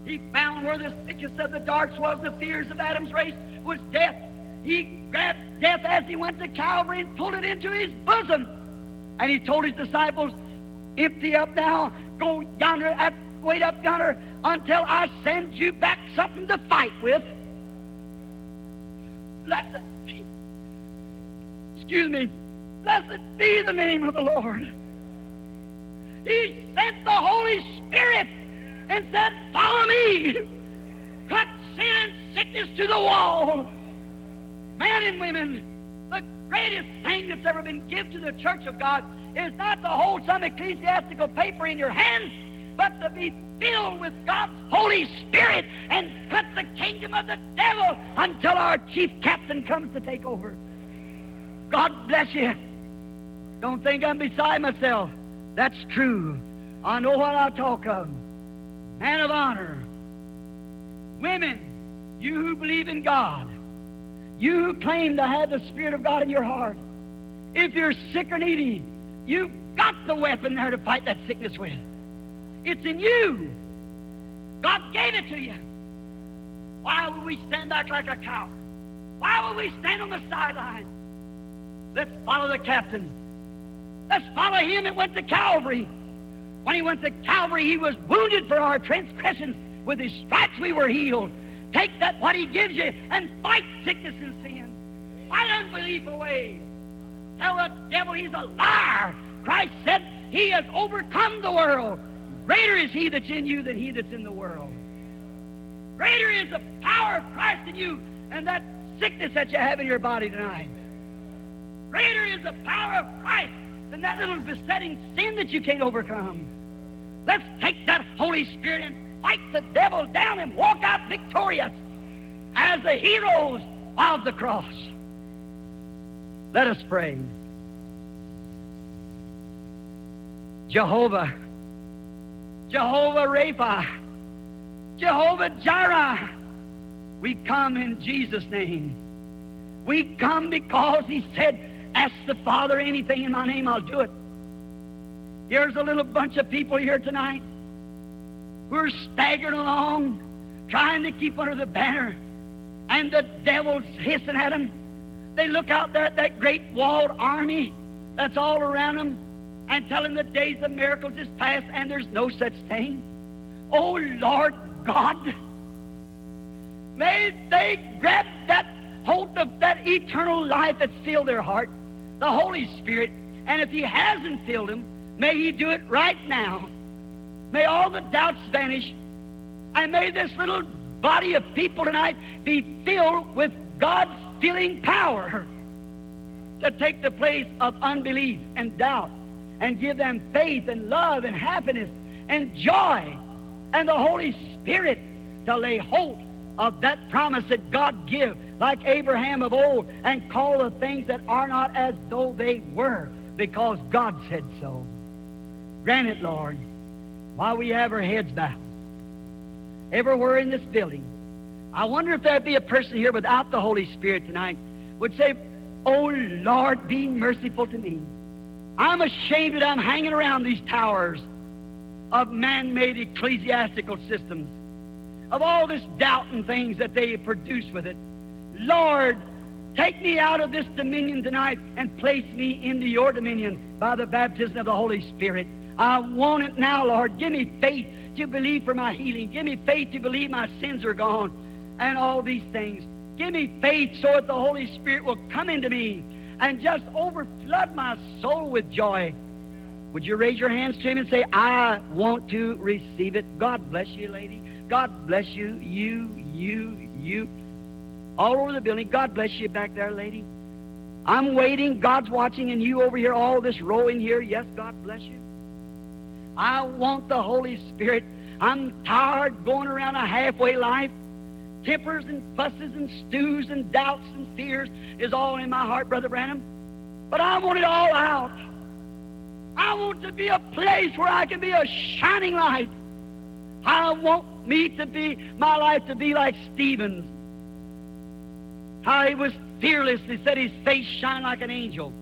He found where the thickest of the darks was, the fears of Adam's race was death. He grabbed death as he went to Calvary and pulled it into his bosom. And he told his disciples, Empty up now, go yonder, wait up yonder until I send you back something to fight with. Blessed excuse me, blessed be the name of the Lord. He sent the Holy Spirit and said, Follow me. Cut sin and sickness to the wall. Men and women, the greatest thing that's ever been given to the church of God is not to hold some ecclesiastical paper in your hands, but to be filled with God's Holy Spirit and cut the kingdom of the devil until our chief captain comes to take over. God bless you. Don't think I'm beside myself. That's true. I know what I talk of. Man of honor. Women, you who believe in God, you claim to have the Spirit of God in your heart, if you're sick or needy, you've got the weapon there to fight that sickness with. It's in you. God gave it to you. Why would we stand back like a cow? Why would we stand on the sideline? Let's follow the captain. Let's follow him that went to Calvary. When he went to Calvary, he was wounded for our transgressions. With his stripes we were healed. Take that what he gives you and fight sickness and sin. Fight unbelief away. Tell the devil he's a liar. Christ said he has overcome the world. Greater is he that's in you than he that's in the world. Greater is the power of Christ in you and that sickness that you have in your body tonight. Greater is the power of Christ than that little besetting sin that you can't overcome. Let's take that Holy Spirit and fight the devil down and walk out victorious as the heroes of the cross. Let us pray. Jehovah, Jehovah Rapha, Jehovah Jireh. We come in Jesus' name. We come because He said, Ask the Father anything in my name, I'll do it. Here's a little bunch of people here tonight who are staggering along, trying to keep under the banner, and the devil's hissing at them. They look out there at that great walled army that's all around them and tell them the days of miracles is past and there's no such thing. Oh, Lord God, may they grab that hold of that eternal life that's filled their heart, the Holy Spirit, and if He hasn't filled them, may He do it right now. May all the doubts vanish, and may this little body of people tonight be filled with God's filling power to take the place of unbelief and doubt and give them faith and love and happiness and joy and the Holy Spirit to lay hold of that promise that God give, like Abraham of old, and call the things that are not as though they were, because God said so. Grant it, Lord, while we have our heads bowed. Everywhere in this building, I wonder if there'd be a person here without the Holy Spirit tonight would say, Oh Lord, be merciful to me. I'm ashamed that I'm hanging around these towers of man made ecclesiastical systems, of all this doubt and things that they produce with it. Lord, take me out of this dominion tonight and place me into your dominion by the baptism of the Holy Spirit. I want it now, Lord. Give me faith to believe for my healing. Give me faith to believe my sins are gone and all these things. Give me faith so that the Holy Spirit will come into me and just overflood my soul with joy. Would you raise your hands to Him and say, I want to receive it? God bless you, lady. God bless you, you, you, you. All over the building. God bless you back there, lady. I'm waiting. God's watching, and you over here, all this row in here. Yes, God bless you. I want the Holy Spirit. I'm tired going around a halfway life. Tempers and fusses and stews and doubts and fears is all in my heart, Brother Branham. But I want it all out. I want to be a place where I can be a shining light. I want me to be, my life to be like Stephen's. How he was fearless. He said his face shined like an angel.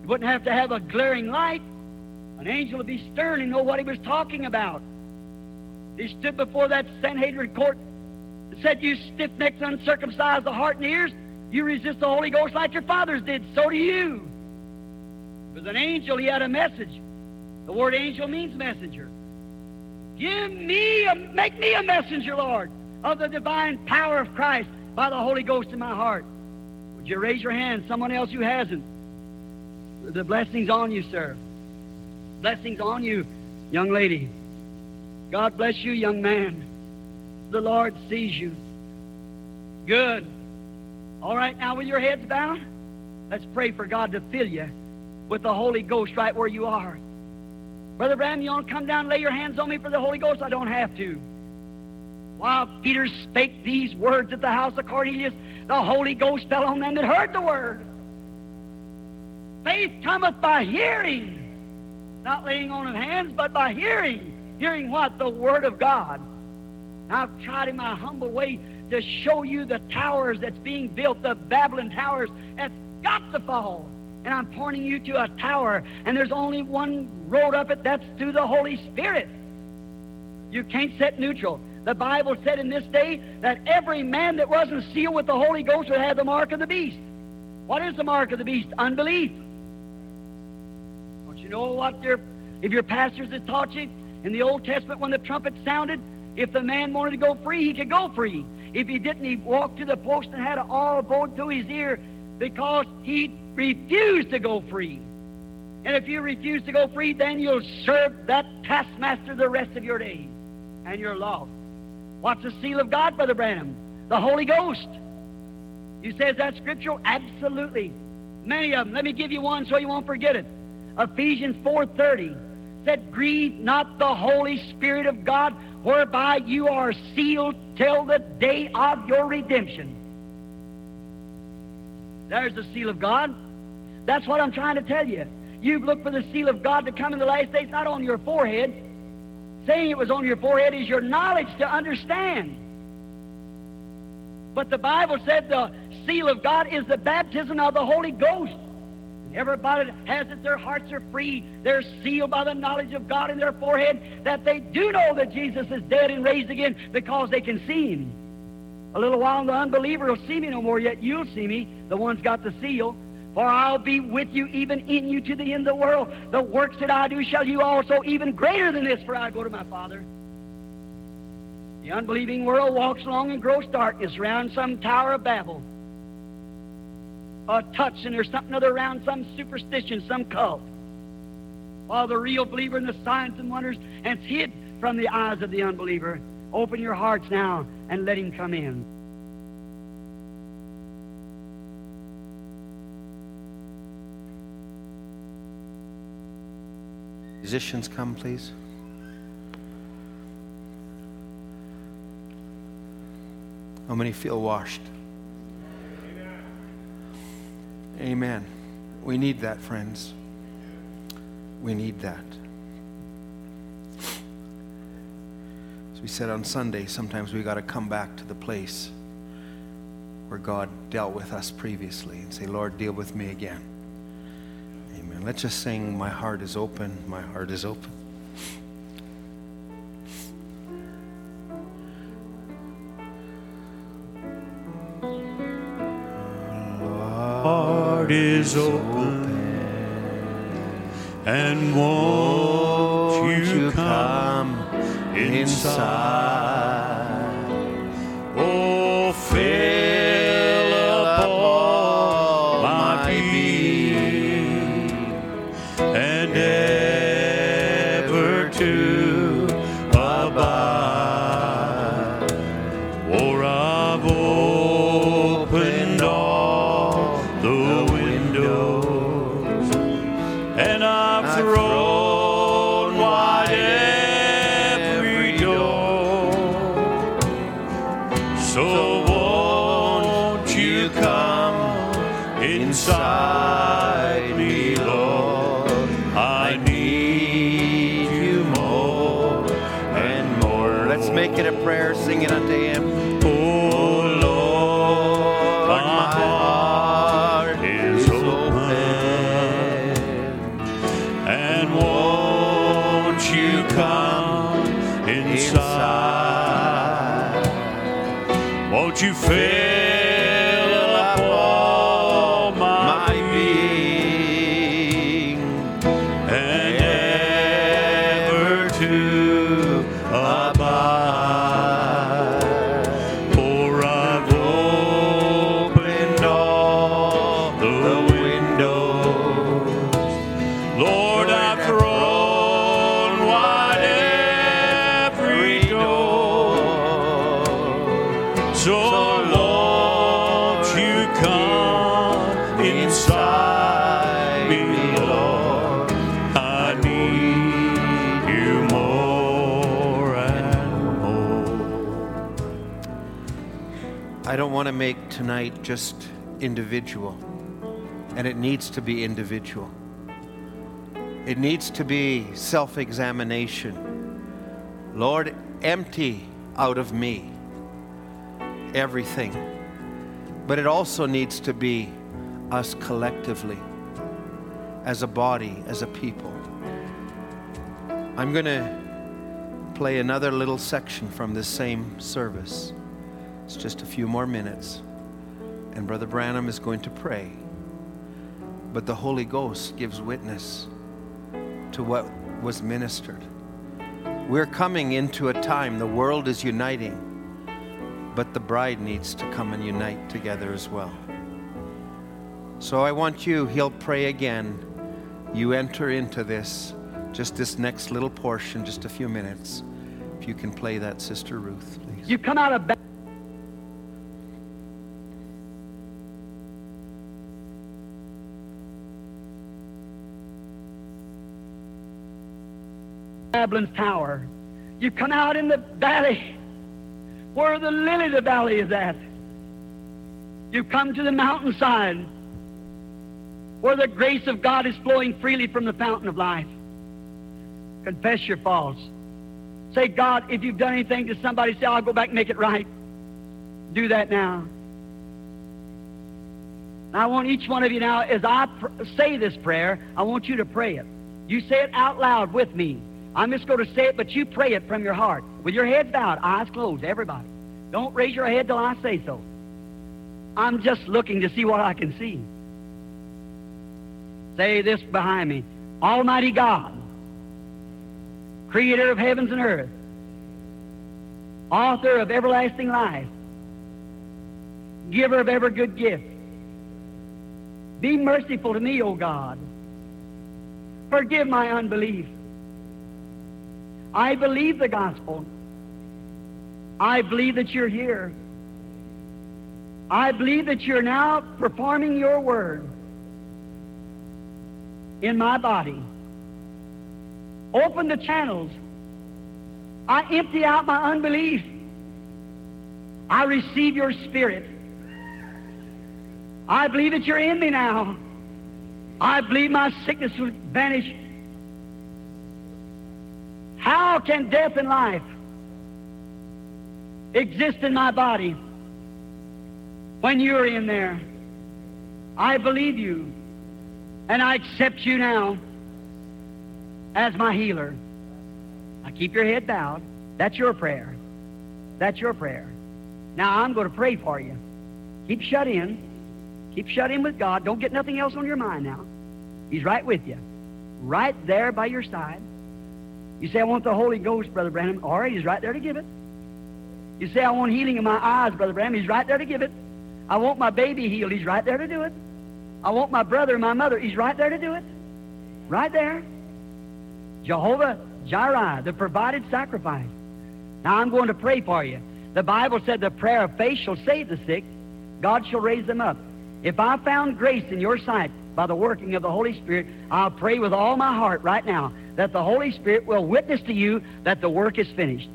He wouldn't have to have a glaring light. An angel would be stern and know what he was talking about. He stood before that Sanhedrin court and said, You stiff necked, uncircumcised the heart and ears, you resist the Holy Ghost like your fathers did. So do you. It was an angel, he had a message. The word angel means messenger. Give me, a, make me a messenger, Lord, of the divine power of Christ by the Holy Ghost in my heart. Would you raise your hand? Someone else who hasn't. The blessings on you, sir. Blessings on you, young lady. God bless you, young man. The Lord sees you. Good. All right, now with your heads bowed, let's pray for God to fill you with the Holy Ghost right where you are. Brother Branham, you want to come down and lay your hands on me for the Holy Ghost? I don't have to. While Peter spake these words at the house of Cornelius, the Holy Ghost fell on them that heard the word. Faith cometh by hearing, not laying on of hands, but by hearing. Hearing what? The Word of God. I've tried in my humble way to show you the towers that's being built, the Babylon towers that's got to fall. And I'm pointing you to a tower, and there's only one road up it, that's through the Holy Spirit. You can't set neutral. The Bible said in this day that every man that wasn't sealed with the Holy Ghost would have the mark of the beast. What is the mark of the beast? Unbelief. Know what your if your pastors had taught you in the Old Testament when the trumpet sounded, if the man wanted to go free, he could go free. If he didn't, he walked to the post and had an awl bowed to his ear because he refused to go free. And if you refuse to go free, then you'll serve that taskmaster the rest of your days, and you're lost. What's the seal of God, Brother Branham? The Holy Ghost. You say, says that scriptural? Absolutely. Many of them. Let me give you one so you won't forget it. Ephesians 4.30 said, Grieve not the Holy Spirit of God, whereby you are sealed till the day of your redemption. There's the seal of God. That's what I'm trying to tell you. You've looked for the seal of God to come in the last days, not on your forehead. Saying it was on your forehead is your knowledge to understand. But the Bible said the seal of God is the baptism of the Holy Ghost. Everybody has it, their hearts are free. They're sealed by the knowledge of God in their forehead that they do know that Jesus is dead and raised again because they can see Him. A little while, and the unbeliever will see me no more, yet you'll see me. The one's got the seal. For I'll be with you, even in you, to the end of the world. The works that I do shall you also, even greater than this, for I go to my Father. The unbelieving world walks along in gross darkness around some tower of Babel. A touch, and there's something other around some superstition, some cult. While the real believer in the signs and wonders, and it's hid from the eyes of the unbeliever. Open your hearts now and let him come in. Musicians, come, please. How many feel washed? Amen. We need that, friends. We need that. As we said on Sunday, sometimes we got to come back to the place where God dealt with us previously and say, Lord, deal with me again. Amen. Let's just sing, My heart is open, my heart is open. Is open, and won't you come inside? Won't you tonight just individual, and it needs to be individual. It needs to be self examination. Lord, empty out of me everything. But it also needs to be us collectively, as a body, as a people. I'm going to play another little section from this same service. It's just a few more minutes. And Brother Branham is going to pray. But the Holy Ghost gives witness to what was ministered. We're coming into a time, the world is uniting, but the bride needs to come and unite together as well. So I want you, he'll pray again. You enter into this, just this next little portion, just a few minutes. If you can play that, Sister Ruth, please. You come out of Ba- Babylon's tower. You come out in the valley where the lily of the valley is at. You come to the mountainside. where the grace of God is flowing freely from the fountain of life. Confess your faults. Say, God, if you've done anything to somebody, say, I'll go back and make it right. Do that now. I want each one of you now, as I pr- say this prayer, I want you to pray it. You say it out loud with me. I'm just going to say it, but you pray it from your heart. With your head bowed, eyes closed, everybody. Don't raise your head till I say so. I'm just looking to see what I can see. Say this behind me. Almighty God, creator of heavens and earth, author of everlasting life, giver of every good gift, be merciful to me, O God. Forgive my unbelief. I believe the gospel. I believe that you're here. I believe that you're now performing your word in my body. Open the channels. I empty out my unbelief. I receive your spirit. I believe that you're in me now. I believe my sickness will vanish. How can death and life exist in my body when you're in there? I believe you, and I accept you now as my healer. Now keep your head bowed. That's your prayer. That's your prayer. Now I'm going to pray for you. Keep shut in. Keep shut in with God. Don't get nothing else on your mind now. He's right with you. Right there by your side. You say, I want the Holy Ghost, Brother Branham. All right, he's right there to give it. You say, I want healing in my eyes, Brother Branham. He's right there to give it. I want my baby healed. He's right there to do it. I want my brother and my mother. He's right there to do it. Right there. Jehovah Jireh, the provided sacrifice. Now I'm going to pray for you. The Bible said the prayer of faith shall save the sick. God shall raise them up. If I found grace in your sight by the working of the Holy Spirit, I'll pray with all my heart right now that the Holy Spirit will witness to you that the work is finished.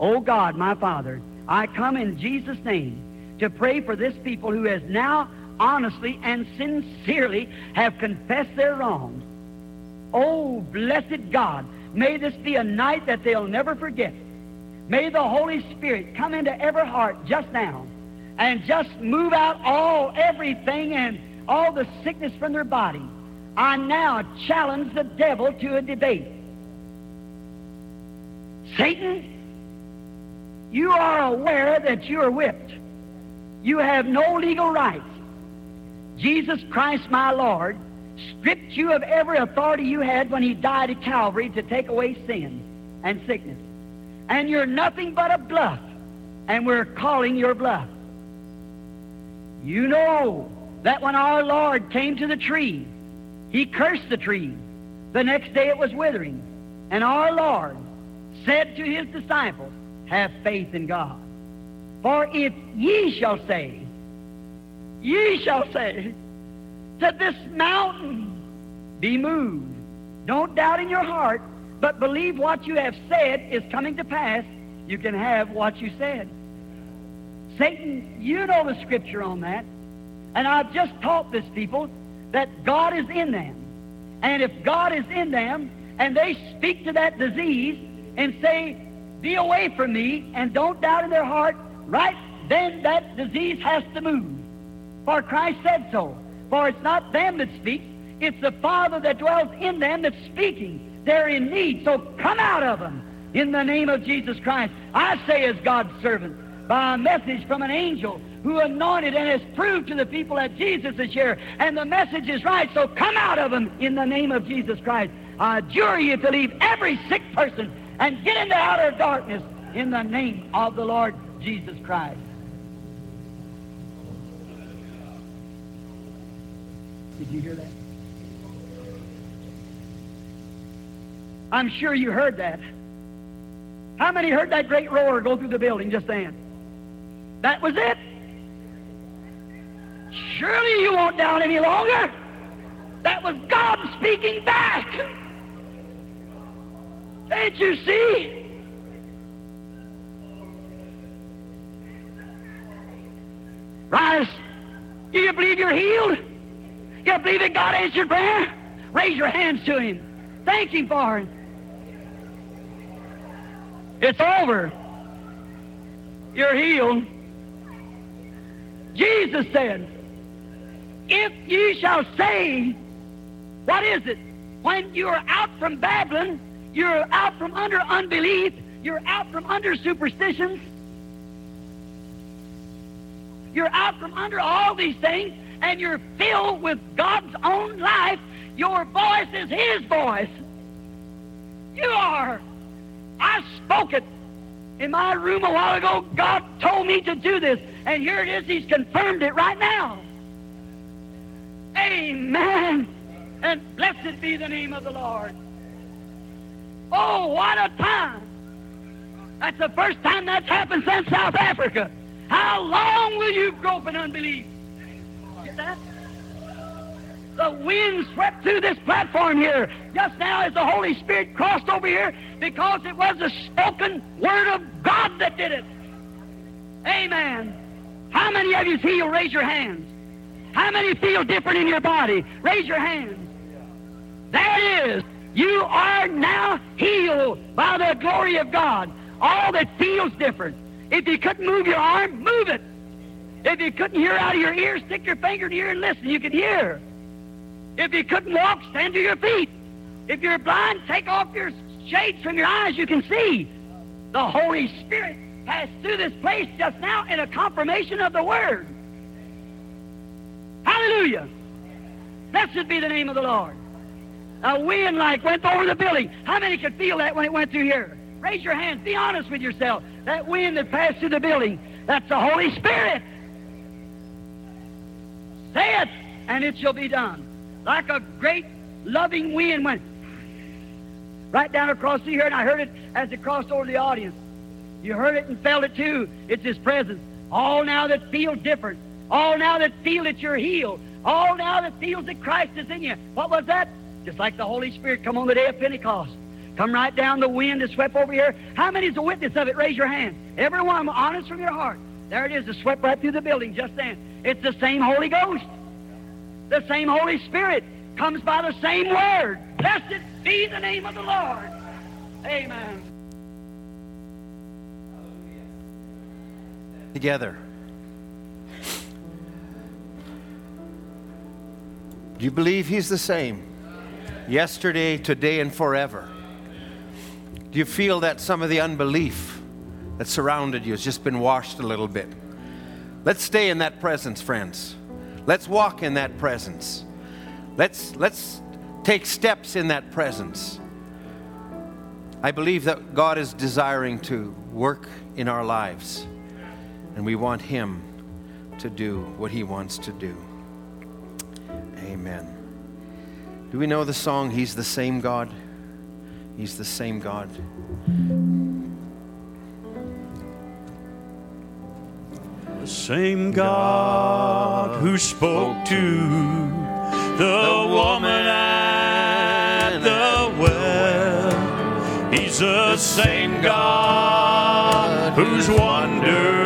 Oh God, my Father, I come in Jesus' name to pray for this people who has now honestly and sincerely have confessed their wrongs. Oh, blessed God, may this be a night that they'll never forget. May the Holy Spirit come into every heart just now and just move out all everything and all the sickness from their body. I now challenge the devil to a debate. Satan, you are aware that you are whipped. You have no legal rights. Jesus Christ, my Lord, stripped you of every authority you had when he died at Calvary to take away sin and sickness. And you're nothing but a bluff, and we're calling your bluff. You know that when our Lord came to the tree, he cursed the tree. The next day it was withering. And our Lord said to his disciples, Have faith in God. For if ye shall say, ye shall say, to this mountain, be moved. Don't doubt in your heart, but believe what you have said is coming to pass. You can have what you said. Satan, you know the scripture on that. And I've just taught this people that God is in them. And if God is in them and they speak to that disease and say, Be away from me, and don't doubt in their heart, right then that disease has to move. For Christ said so. For it's not them that speak, it's the Father that dwells in them that's speaking. They're in need, so come out of them in the name of Jesus Christ. I say, as God's servant, by a message from an angel who anointed and has proved to the people that Jesus is here, and the message is right, so come out of them in the name of Jesus Christ. I adjure you to leave every sick person and get into outer darkness in the name of the Lord Jesus Christ. Did you hear that? I'm sure you heard that. How many heard that great roar go through the building just then? That was it. Surely you won't doubt any longer. That was God speaking back. Can't you see? Rise. Do you believe you're healed? You believe that God answered prayer? Raise your hands to Him. Thank Him for it. It's over. You're healed. Jesus said, If ye shall say, what is it? When you are out from Babylon, you're out from under unbelief, you're out from under superstitions, you're out from under all these things, and you're filled with God's own life. Your voice is His voice. You are. I spoke it in my room a while ago. God told me to do this, and here it is. He's confirmed it right now. Amen. And blessed be the name of the Lord. Oh, what a time. That's the first time that's happened since South Africa. How long will you grope in unbelief? Get that? The wind swept through this platform here just now as the Holy Spirit crossed over here because it was the spoken word of God that did it. Amen. How many of you feel? Raise your hands. How many feel different in your body? Raise your hands. There it is. You are now healed by the glory of God. All that feels different. If you couldn't move your arm, move it. If you couldn't hear out of your ear, stick your finger in your ear and listen. You can hear. If you couldn't walk, stand to your feet. If you're blind, take off your shades from your eyes. You can see. The Holy Spirit passed through this place just now in a confirmation of the Word. Hallelujah. Blessed be the name of the Lord. A wind like went over the building. How many could feel that when it went through here? Raise your hands. Be honest with yourself. That wind that passed through the building, that's the Holy Spirit. Say it, and it shall be done. Like a great loving wind went right down across through here, and I heard it as it crossed over the audience. You heard it and felt it too. It's His presence. All now that feel different. All now that feel that you're healed. All now that feels that Christ is in you. What was that? Just like the Holy Spirit come on the day of Pentecost. Come right down the wind that swept over here. How many is a witness of it? Raise your hand. Everyone, honest from your heart. There it is. It swept right through the building just then. It's the same Holy Ghost. The same Holy Spirit comes by the same word. Blessed be the name of the Lord. Amen. Together. Do you believe He's the same? Yesterday, today, and forever. Do you feel that some of the unbelief that surrounded you has just been washed a little bit? Let's stay in that presence, friends. Let's walk in that presence. Let's, let's take steps in that presence. I believe that God is desiring to work in our lives, and we want Him to do what He wants to do. Amen. Do we know the song, He's the same God? He's the same God. The same God who spoke to the woman at the well. He's the same God whose wonders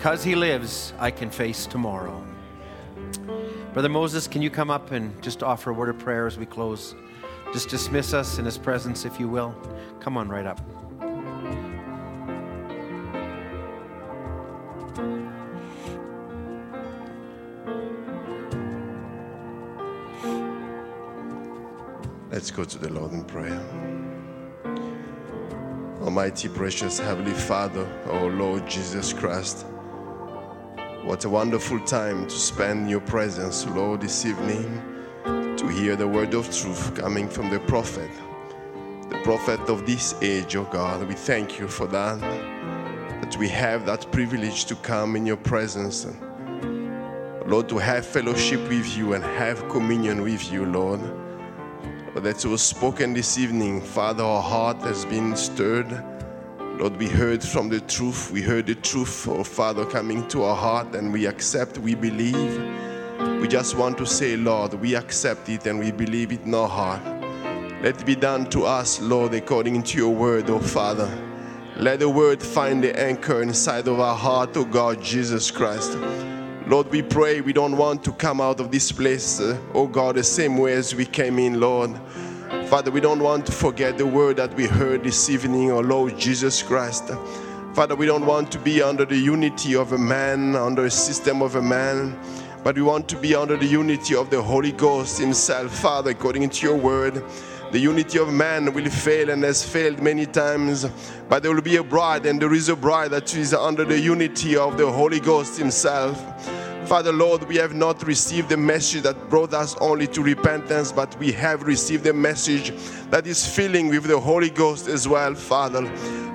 because he lives, I can face tomorrow. Brother Moses, can you come up and just offer a word of prayer as we close? Just dismiss us in his presence, if you will. Come on right up. Let's go to the Lord in prayer. Almighty, precious Heavenly Father, oh Lord Jesus Christ, what a wonderful time to spend in your presence, Lord, this evening to hear the word of truth coming from the prophet, the prophet of this age, oh God. We thank you for that, that we have that privilege to come in your presence. Lord, to have fellowship with you and have communion with you. Lord, that was spoken this evening. Father, our heart has been stirred. Lord, we heard from the truth. We heard the truth, oh Father, coming to our heart, and we accept, we believe. We just want to say, Lord, we accept it and we believe it in our heart. Let it be done to us, Lord, according to your word, oh Father. Let the word find the anchor inside of our heart, oh God, Jesus Christ. Lord, we pray we don't want to come out of this place, uh, oh God, the same way as we came in, Lord. Father, we don't want to forget the word that we heard this evening, oh Lord Jesus Christ. Father, we don't want to be under the unity of a man, under a system of a man, but we want to be under the unity of the Holy Ghost Himself, Father, according to your word. The unity of man will fail and has failed many times, but there will be a bride, and there is a bride that is under the unity of the Holy Ghost Himself. Father, Lord, we have not received the message that brought us only to repentance, but we have received a message that is filling with the Holy Ghost as well, Father.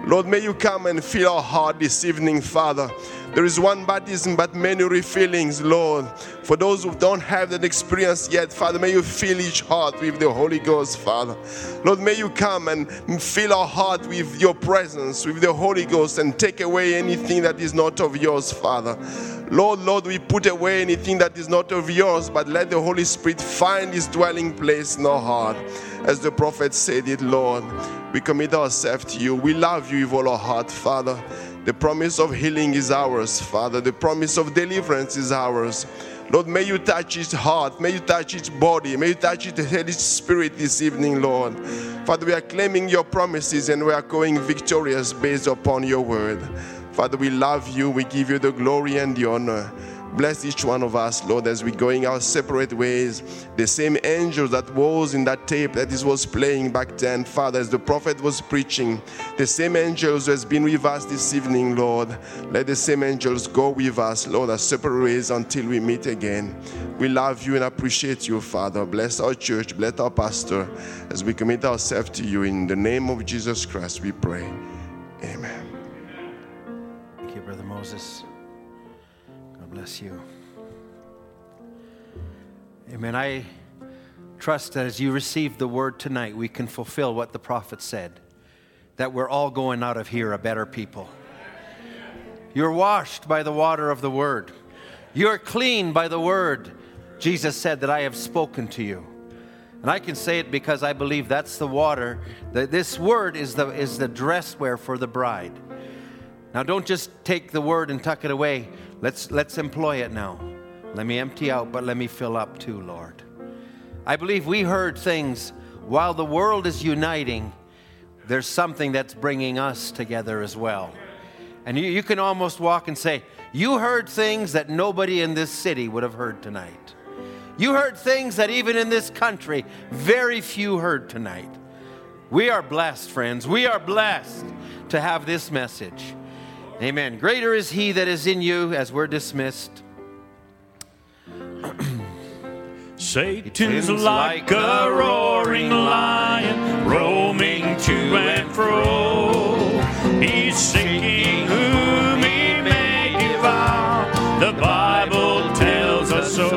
Lord, may you come and fill our heart this evening, Father. There is one baptism, but many refillings, Lord. For those who don't have that experience yet, Father, may you fill each heart with the Holy Ghost, Father. Lord, may you come and fill our heart with your presence, with the Holy Ghost, and take away anything that is not of yours, Father. Lord, Lord, we put away anything that is not of yours, but let the Holy Spirit find his dwelling place in our heart. As the prophet said it, Lord, we commit ourselves to you. We love you with all our heart, Father. The promise of healing is ours, Father. The promise of deliverance is ours. Lord, may you touch his heart. May you touch his body. May you touch his his spirit this evening, Lord. Father, we are claiming your promises and we are going victorious based upon your word. Father, we love you. We give you the glory and the honor. Bless each one of us, Lord, as we're going our separate ways. The same angel that was in that tape that is was playing back then, Father, as the prophet was preaching, the same angels who has been with us this evening, Lord. Let the same angels go with us, Lord, our separate ways until we meet again. We love you and appreciate you, Father. Bless our church, bless our pastor as we commit ourselves to you. In the name of Jesus Christ, we pray. Amen. Thank you, Brother Moses. Bless you. Amen. I trust that as you receive the word tonight, we can fulfill what the prophet said that we're all going out of here a better people. You're washed by the water of the word, you're clean by the word. Jesus said that I have spoken to you. And I can say it because I believe that's the water. That this word is the, is the dress wear for the bride. Now, don't just take the word and tuck it away. Let's, let's employ it now. Let me empty out, but let me fill up too, Lord. I believe we heard things while the world is uniting, there's something that's bringing us together as well. And you, you can almost walk and say, You heard things that nobody in this city would have heard tonight. You heard things that even in this country, very few heard tonight. We are blessed, friends. We are blessed to have this message. Amen. Greater is He that is in you as we're dismissed. Satan's like a roaring lion, roaming to and fro. He's seeking whom he may devour. The Bible tells us so.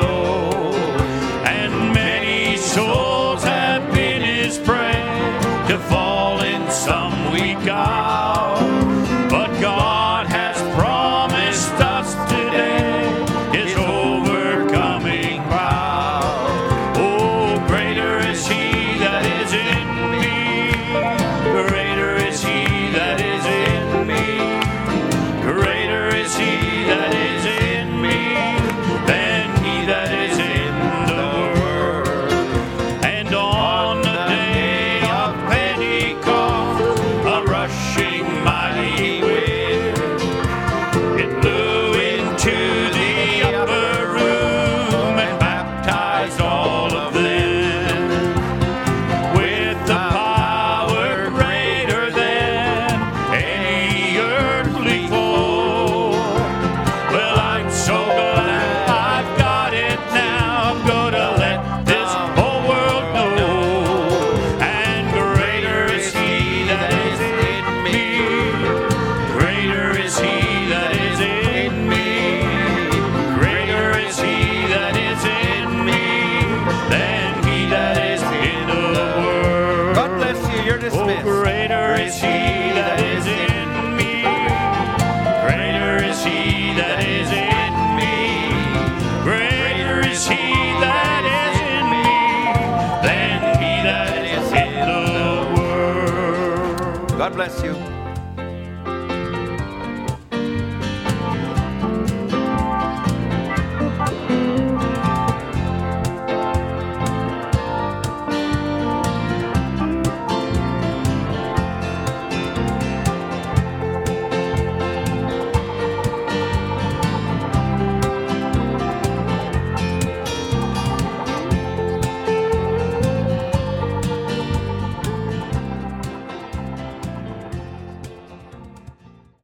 And many souls have been his prey to fall in some weak hour.